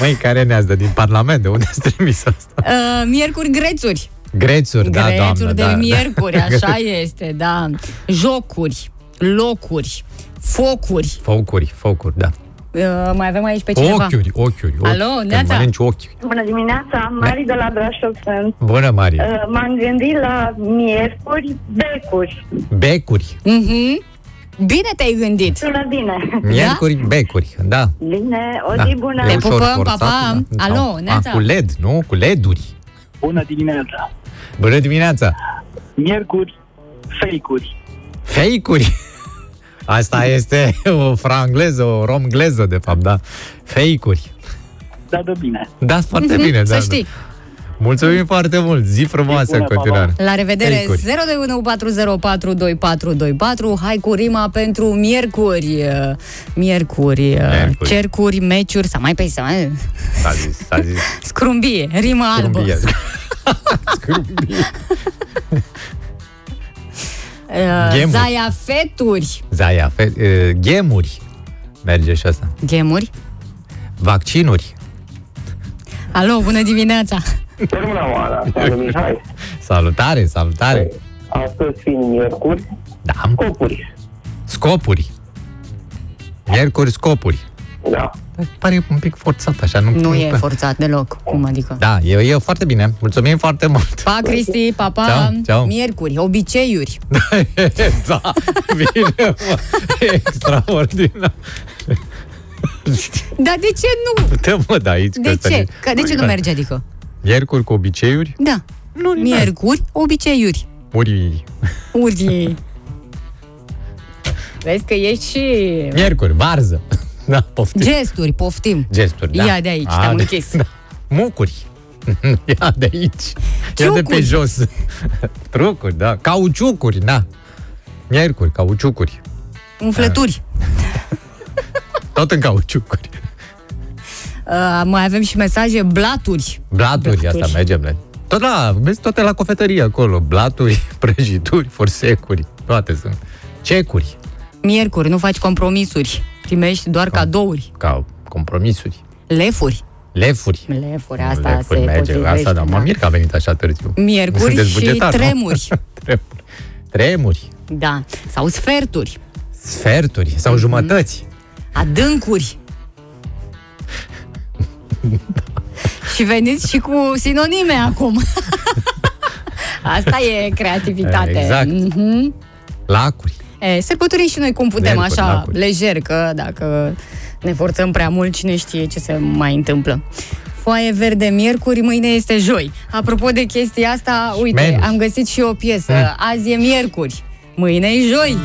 Măi, care ne-ați dat din Parlament? De unde ați trimis asta? Uh, miercuri grețuri. Grețuri, da, doamnă. Grețuri de da, miercuri, da. (laughs) așa este, da. Jocuri, locuri, focuri. Focuri, focuri, da. Uh, mai avem aici pe cineva. Ochiuri, ochiuri. ochi. Alo, Când Neața. mănânci ochi. Bună dimineața, Mari de la Brașov sunt. Bună, Mari. Uh, M-am gândit la miercuri, becuri. Becuri. Mhm. Bine te-ai gândit. Sună bine. Miercuri, becuri, da. Bine, o da. zi bună. E Te ușor pupăm, forțat, pa, pa. da. Alo, Sau- Neața. A, cu LED, nu? Cu LED-uri. Bună dimineața! Bună dimineața. Miercuri, fake-uri. Fake-uri. Asta este (laughs) o frangleză, o romgleză, de fapt, da. Fake-uri. Da, de bine. Da, foarte Mhm, bine, da. Să da. știi. Mulțumim foarte mult. Zi frumoasă Zi bună, în continuare. La revedere, Fake-uri. 02140422424. Hai cu rima pentru miercuri. uh, Miercuri, uh, Miercuri. cercuri, meciuri, sau mai pe să mai... S-a zis, s-a zis. (laughs) Scrumbie, rimă albă. Scrumbie. (laughs) Scrumbie. Uh, Gemuri. Zaia feturi. Zaia, fe, uh, gemuri. Merge și asta. Gemuri. Vaccinuri. Alo, bună dimineața. Bună oara, salut Mihai. Salutare, salutare. Astăzi fiind miercuri, Da. scopuri. Scopuri. Miercuri, scopuri. Da. Dar Pare un pic forțat așa. Nu, Nu e forțat deloc. Cum adică? Da, e, e foarte bine. Mulțumim foarte mult. Pa, Cristi, pa, pa. Ceau, ceau. Miercuri, obiceiuri. (laughs) da, bine, mă. Extraordinar. Dar de ce nu? Dă mă de aici. că De ăsta ce? e- Că de ce nu merge, adică? Miercuri cu obiceiuri? Da. Nu, Miercuri, obiceiuri. Uri. Uri. (laughs) Vezi că ești și Miercuri, varză. Da, poftim. gesturi, poftim. Gesturi, da. Ia de aici, A, te-am da. închis. Da. Mucuri. (laughs) Ia de aici. Ia de pe Ciucuri. jos. (laughs) Trucuri, da. Cauciucuri, da. Miercuri, cauciucuri. Umflături. (laughs) Tot în cauciucuri. Uh, mai avem și mesaje, blaturi. Blaturi, Blaturi. asta mergem. ne. Tot la, vezi, toate la cofetărie acolo. Blaturi, prăjituri, forsecuri, toate sunt. Cecuri, Miercuri, nu faci compromisuri. Primești doar cadouri. ca compromisuri. Lefuri. Lefuri. Lefuri, asta Lefuri se merge, potrivește. asta, da. Mă mir că a venit așa târziu. Miercuri Sunteți și bugetar, nu? tremuri. (laughs) Tremuri. Tremuri, Da. Sau sferturi. sferturi Mhm. sau jumătăți. Adâncuri. (laughs) și veniți și cu sinonime acum. (laughs) Asta e creativitate. Exact. Mhm. Lacuri. E, sărbătorim și noi cum putem, Miercuri, așa, lacuri. lejer, că dacă ne forțăm prea mult, cine știe ce se mai întâmplă. Foaie verde miercuri, mâine este joi. Apropo de chestia asta, uite, Menus. am găsit și o piesă. Mm. Azi e miercuri, mâine e joi.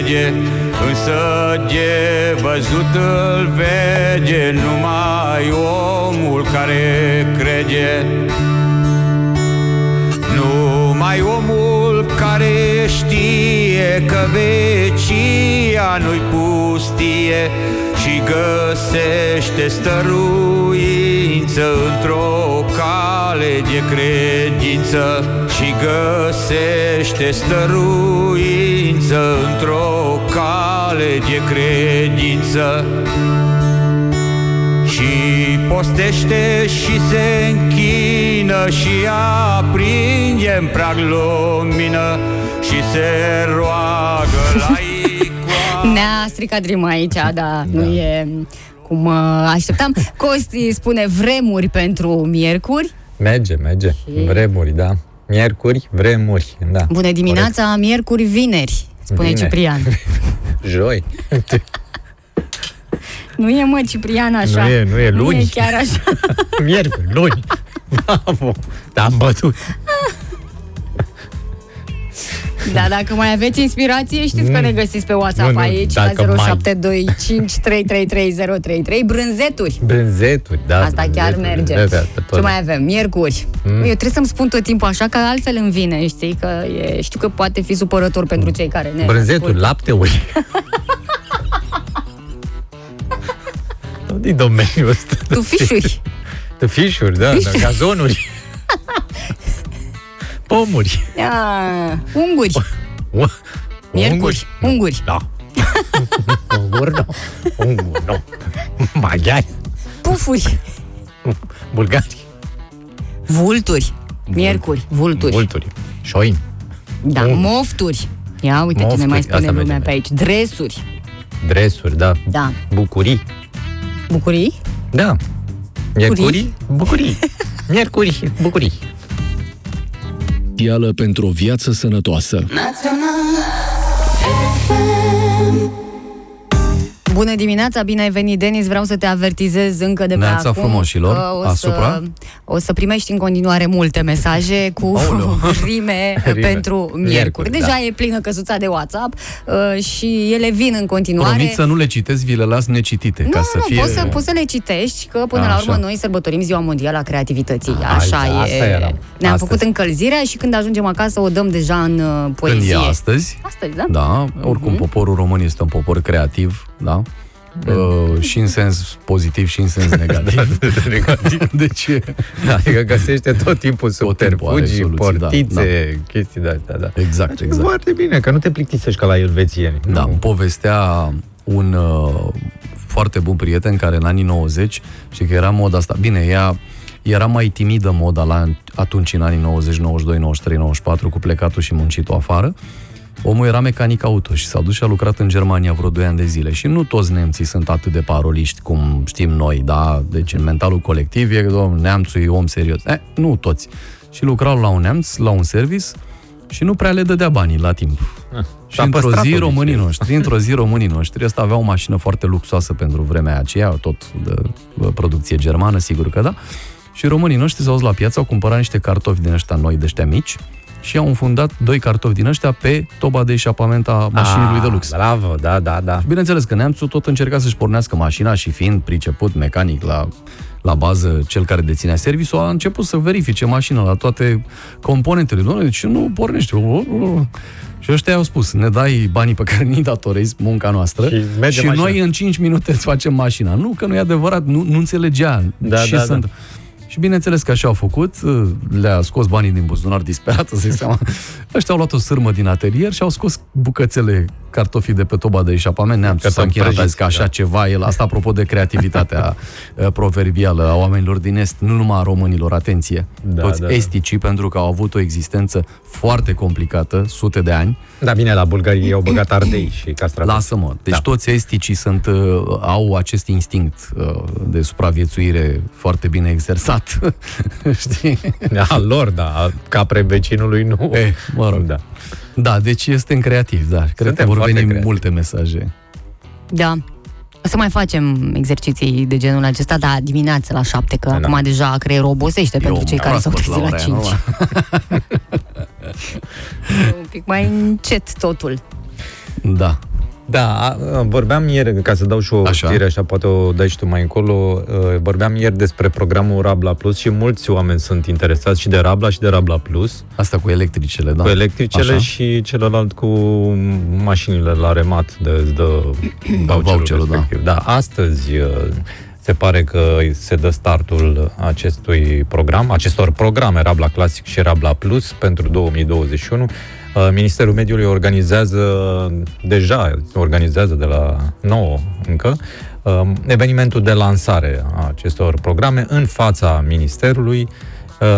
Care crede Însă de văzut îl vede Numai omul care crede numai omul care știe că vecia nu-i pustie Și găsește stăruință într-o cale de credință Și găsește stăruință într-o cale de credință. Și postește și se închină Și aprinde în prag lumină Și se roagă la icoană Ne-a stricat rima aici, da, nu e cum uh, așteptam. Costi spune vremuri pentru miercuri. Merge, merge. Vremuri, da. Miercuri, vremuri, da. Bună dimineața, miercuri, vineri, spune Vineri. Ciprian. (laughs) Joi. Nu e, mă, Ciprian, așa. Nu e, nu e, Nu e luni. chiar așa. (laughs) Miercuri, luni. Bravo. Te-am bătut. (laughs) Da, dacă mai aveți inspirație, știți că Mm. ne găsiți pe WhatsApp Nu, nu, aici, dacă la mai- 0725333033. Brânzeturi. Brânzeturi, da. Asta chiar brânzeturi, merge. brânzeturi, asta tot. Ce mai avem? Miercuri. Mm. Eu trebuie să-mi spun tot timpul așa, că altfel îmi vine, știi? Că e, știu că poate fi supărător pentru cei care ne Brânzeturi, ascultă. lapteuri. (laughs) Tot din domeniul ăsta. Tufișuri. Tufișuri, da, da, Fișuri. gazonuri. (laughs) Pomuri. Ia, unguri. Miercuri. Unguri. Da. Unguri, nu. Unguri, nu. Maghiari. Pufuri. Bulgari. Vulturi. Miercuri. Vulturi. Vulturi. Șoini. Da, Unguri. mofturi. Ia uite ce ne Mofturi, mai asta spune merge, lumea merge. pe aici. Dresuri. Dresuri, da. Da. Bucurii. Bucurii? Da. Miercurii, bucurii. Miercuri, bucurii. Ială pentru o viață sănătoasă. Bună dimineața, bine ai venit, Denis. Vreau să te avertizez încă de pe Neața acum frumoșilor, că o asupra. Să, o să primești în continuare multe mesaje cu Aoleu. (laughs) rime, (laughs) Rime. pentru miercuri. Miercuri, Deja da. e plină căsuța de WhatsApp uh, și ele vin în continuare. Promit să nu le citesc, vi le las necitite, nu, ca să nu, fie... poți să, poți să le citești, că până A, la urmă așa. noi sărbătorim Ziua Mondială a Creativității. A, Așa asta e. era. Ne-am Astăzi. făcut încălzirea și când ajungem acasă o dăm deja în uh, poezie. Când e astăzi, Astăzi, da? da, oricum poporul român este un popor creativ, da? Uh, și în sens pozitiv și în sens negativ. (laughs) (laughs) deci, Adică găsește tot timpul subterfugii, soluții, da, portițe, chestii de astea, da. Exact, exact. Foarte bine, că nu te plictisești ca la elvețieni. Da, îmi povestea un uh, foarte bun prieten care în anii 90 și că era moda asta. Bine, ea, era mai timidă moda la atunci, în anii 90, 92, 93, 94, cu plecatul și muncitul afară. Omul era mecanic auto și s-a dus și a lucrat în Germania vreo 2 ani de zile. Și nu toți nemții sunt atât de paroliști cum știm noi, da? Deci în mentalul colectiv e, domnul, neamțul e om serios. Eh, nu toți. Și lucrau la un neamț, la un service și nu prea le dădea banii la timp. Ah, Și s-a într-o păstrat zi obiceiul. românii noștri, într-o zi românii noștri, ăsta avea o mașină foarte luxoasă pentru vremea aceea, tot de bă, producție germană, sigur că da. Și românii noștri s-au dus la piață, au cumpărat niște cartofi din ăștia noi, de ăștia mici, și au înfundat doi cartofi din ăștia pe toba de eșapament a mașinii lui de lux. Ah, Bravo, da, da, da. Și bineînțeles că neamțul tot încerca să-și pornească mașina și fiind priceput mecanic la, la bază cel care deținea serviciul, a început să verifice mașina la toate componentele. Doamne, de ce nu pornește? Și ăștia au spus, ne dai banii pe care ni datorezi, munca noastră, Și și, merge și mașina. noi în 5 minute îți facem mașina. Nu, că nu e adevărat, nu, nu înțelegea Da, ce da, sunt. da. Și bineînțeles că așa au făcut, le-a scos banii din buzunar disperat, să zic seama. (laughs) Ăștia au luat o sârmă din atelier și au scos bucățele cartofii de pe toba de eșapament. Ne-am Că s-a sunt încheiat, a zis prăjiți, că așa da. ceva, el, asta apropo de creativitatea uh, (laughs) proverbială a oamenilor din Est, nu numai a românilor, atenție. Da, Toți da, da. esticii, pentru că au avut o existență foarte complicată, sute de ani, Da, bine, la bulgarii ei au băgat (coughs) ardei și castraveți. Lasă-mă. Deci Da. toți esticii sunt, uh, au acest instinct uh, de supraviețuire foarte bine exersat. (laughs) Știi? Al lor, da, capre vecinului nu. Eh, mă rog. Da. Da, deci este în creativ, da. Cred Suntem că vor foarte veni creativi. multe mesaje. Da. O să mai facem exerciții de genul acesta, dar dimineața la șapte, că Da. acum deja creierul obosește pentru Eu cei mă care s-au las trezit la, ora aia, 5. normal. (laughs) Un pic mai încet totul. Da. Da, a- a, vorbeam ieri, ca să dau și o Așa. știre, așa poate o dai și tu mai încolo, uh, vorbeam ieri despre programul Rabla Plus și mulți oameni sunt interesați și de Rabla și de Rabla Plus, Asta cu electricele, da. cu electricele Așa. și celălalt cu mașinile la remat de îți dă voucherul, voucherul, da. respectiv. Da, astăzi uh, se pare că se dă startul acestui program, acestor programe Rabla Classic și Rabla Plus pentru 2021. Uh, Ministerul Mediului organizează, deja organizează de la 9 încă, uh, evenimentul de lansare a acestor programe în fața Ministerului. Uh,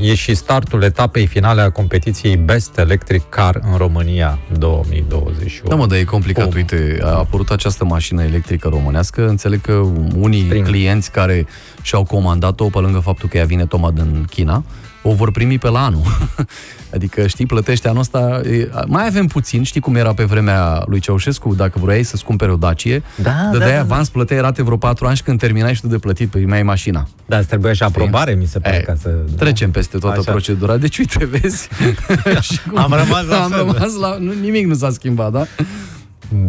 E și startul etapei finale a competiției Best Electric Car în România 2021. Da, mă, dar e complicat. Cum? Uite, a apărut această mașină electrică românească. Înțeleg că unii Prim. clienți care și-au comandat-o, pe lângă faptul că ea vine tocmai din China, o vor primi pe la anul. (laughs) adică, știi, plătește anul ăsta... e, Mai avem puțin, știi cum era pe vremea lui Ceaușescu, dacă vrei să-ți cumperi o Dacie, Da, dădeai da, da. avans, plăteai rate vreo 4 ani și când terminai și tu de plătit, primeai mașina. Da, îți trebuie și aprobare, mi se pare, E, ca să... Trecem peste toată Așa. procedura. Deci, uite, vezi... (laughs) (laughs) Și cum- Am rămas la Am fel. rămas la... Nu, nimic nu s-a schimbat, da?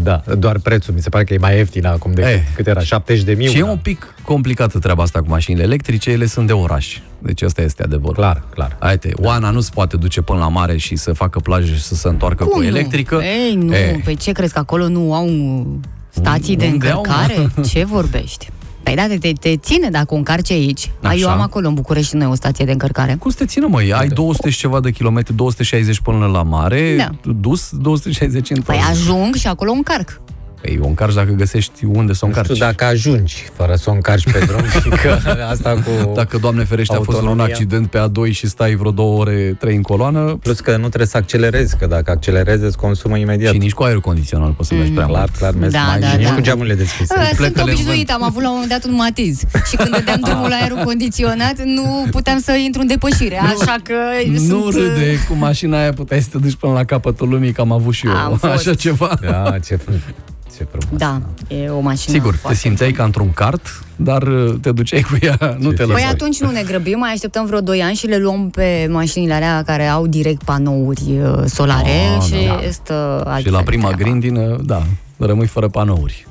Da, doar prețul, mi se pare că e mai ieftin acum decât Eh. cât era, 70 de mii. Și e un pic complicată treaba asta cu mașinile electrice, ele sunt de oraș. Deci asta este adevărul. Clar, clar. Haide, Oana nu se poate duce până la mare și să facă plajă și să se întoarcă cu Cum nu? electrică. Ei, nu. E, Păi ce crezi că acolo nu au uh, stații de Unde au, mă? încărcare? Ce vorbești? Păi da, te, te ține dacă o încarci aici. Așa. Eu am acolo în București noi o stație de încărcare. cum să te țină, măi? Ai 200 și ceva de kilometri, 260 până la mare, Da. dus 260 în Păi ajung și acolo o încarc. Păi o încarci dacă găsești unde să o Nu încarci. știu dacă ajungi fără să o încarci pe drum, (laughs) că asta cu... Dacă, Doamne ferește, a fost un autonomia. accident pe A2 și stai vreo două ore, trei în coloană, Plus că nu trebuie să accelerezi, că dacă accelerezi îți consumă imediat. și nici cu aerul condiționat poți să mergi prea Clar, mult. clar, mergi Da, mai da, și nici da. cu geamurile deschise. A, Sunt plecăle în obișnuit, am avut la un moment dat un matiz Și când dădeam drumul la aerul condiționat Nu puteam să intru în depășire Așa că Nu sunt... râde, cu mașina aia puteai să te duci până la capătul lumii, că am avut și eu Am (laughs) fost. așa ceva. Da, ce, fr- ce frumos. Da, e o mașină Sigur, te foarte simțeai ca într-un kart, dar uh, te duceai cu ea, nu te Păi lăsai. atunci nu ne grăbim, mai așteptăm vreo 2 ani și le luăm pe mașinile alea care au direct panouri uh, solare Ah, și da. este Și altfel la prima treaba. grindină, da, rămâi fără panouri.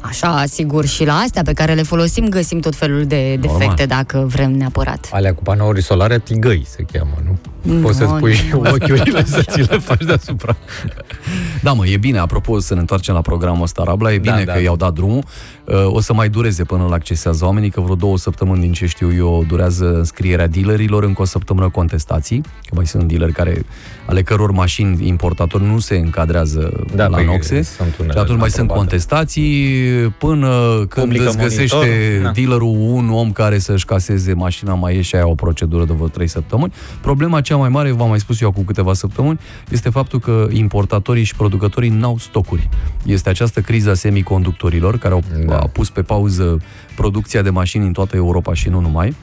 Așa, sigur, și la astea pe care le folosim găsim tot felul de Normal. defecte dacă vrem neapărat. Alea cu panouri solare, tigăi se cheamă, nu? Nu, Poți să-ți pui nu. ochiurile să ți le faci deasupra. Da, mă, e bine, apropo, să ne întoarcem la programul ăsta, Rabla, e Da, bine da. că i-au dat drumul. Uh, O să mai dureze până îl accesează oamenii, că vreo două săptămâni, din ce știu eu, durează înscrierea dealerilor, încă o săptămână contestații, că mai sunt dealeri care, ale căror mașini importatori nu se încadrează Da, la păi, noxe. sunt unele și atunci mai sunt aprobate. contestații, până când Publică îți găsește monitorul, da. dealerul un om care să-și caseze mașina, mai e și aia o procedură de vreo 3 săptămâni. Problema cea mai mare, v-am mai spus eu acum câteva săptămâni, este faptul că importatorii și producătorii n-au stocuri. Este această criză a semiconductorilor care au da. A pus pe pauză producția de mașini în toată Europa și nu numai.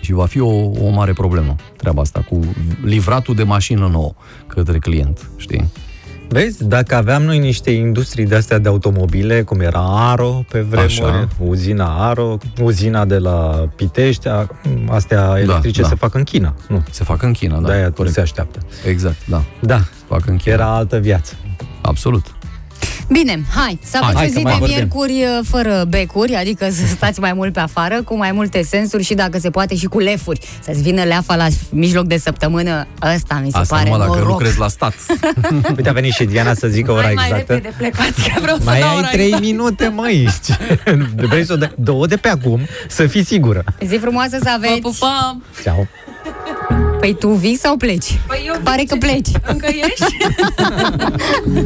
Și va fi o, o mare problemă treaba asta cu livratul de mașină nouă către client, știi? Vezi, dacă aveam noi niște industrii de astea de automobile, cum era Aro pe vremuri, Așa. uzina Aro, uzina de la Pitești, a- astea electrice da. se fac în China, nu? Se fac în China, da. De-aia corect. se așteaptă. Exact, da. Da, fac în China. era altă viață. Absolut. Bine, hai, să Hai, aveți hai o să zi mai de vorbim. miercuri uh, fără becuri, adică să stați mai mult pe afară, cu mai multe sensuri și dacă se poate și cu lefuri. Să-ți vină leafa la mijloc de săptămână, ăsta mi se Asta pare numai dacă noroc. lucrezi la stat. (laughs) Uite, a venit și Diana să zică ora Hai mai exactă. repede plecați, că vreau Mai să dau ai ora trei exactă. minute, măi. (laughs) Vrei să o dai două de pe acum, să fii sigură. Zi frumoasă să aveți. Vă pupăm! Ceau. Păi tu vii sau pleci? Păi eu Pare că pleci. Încă ești? (laughs)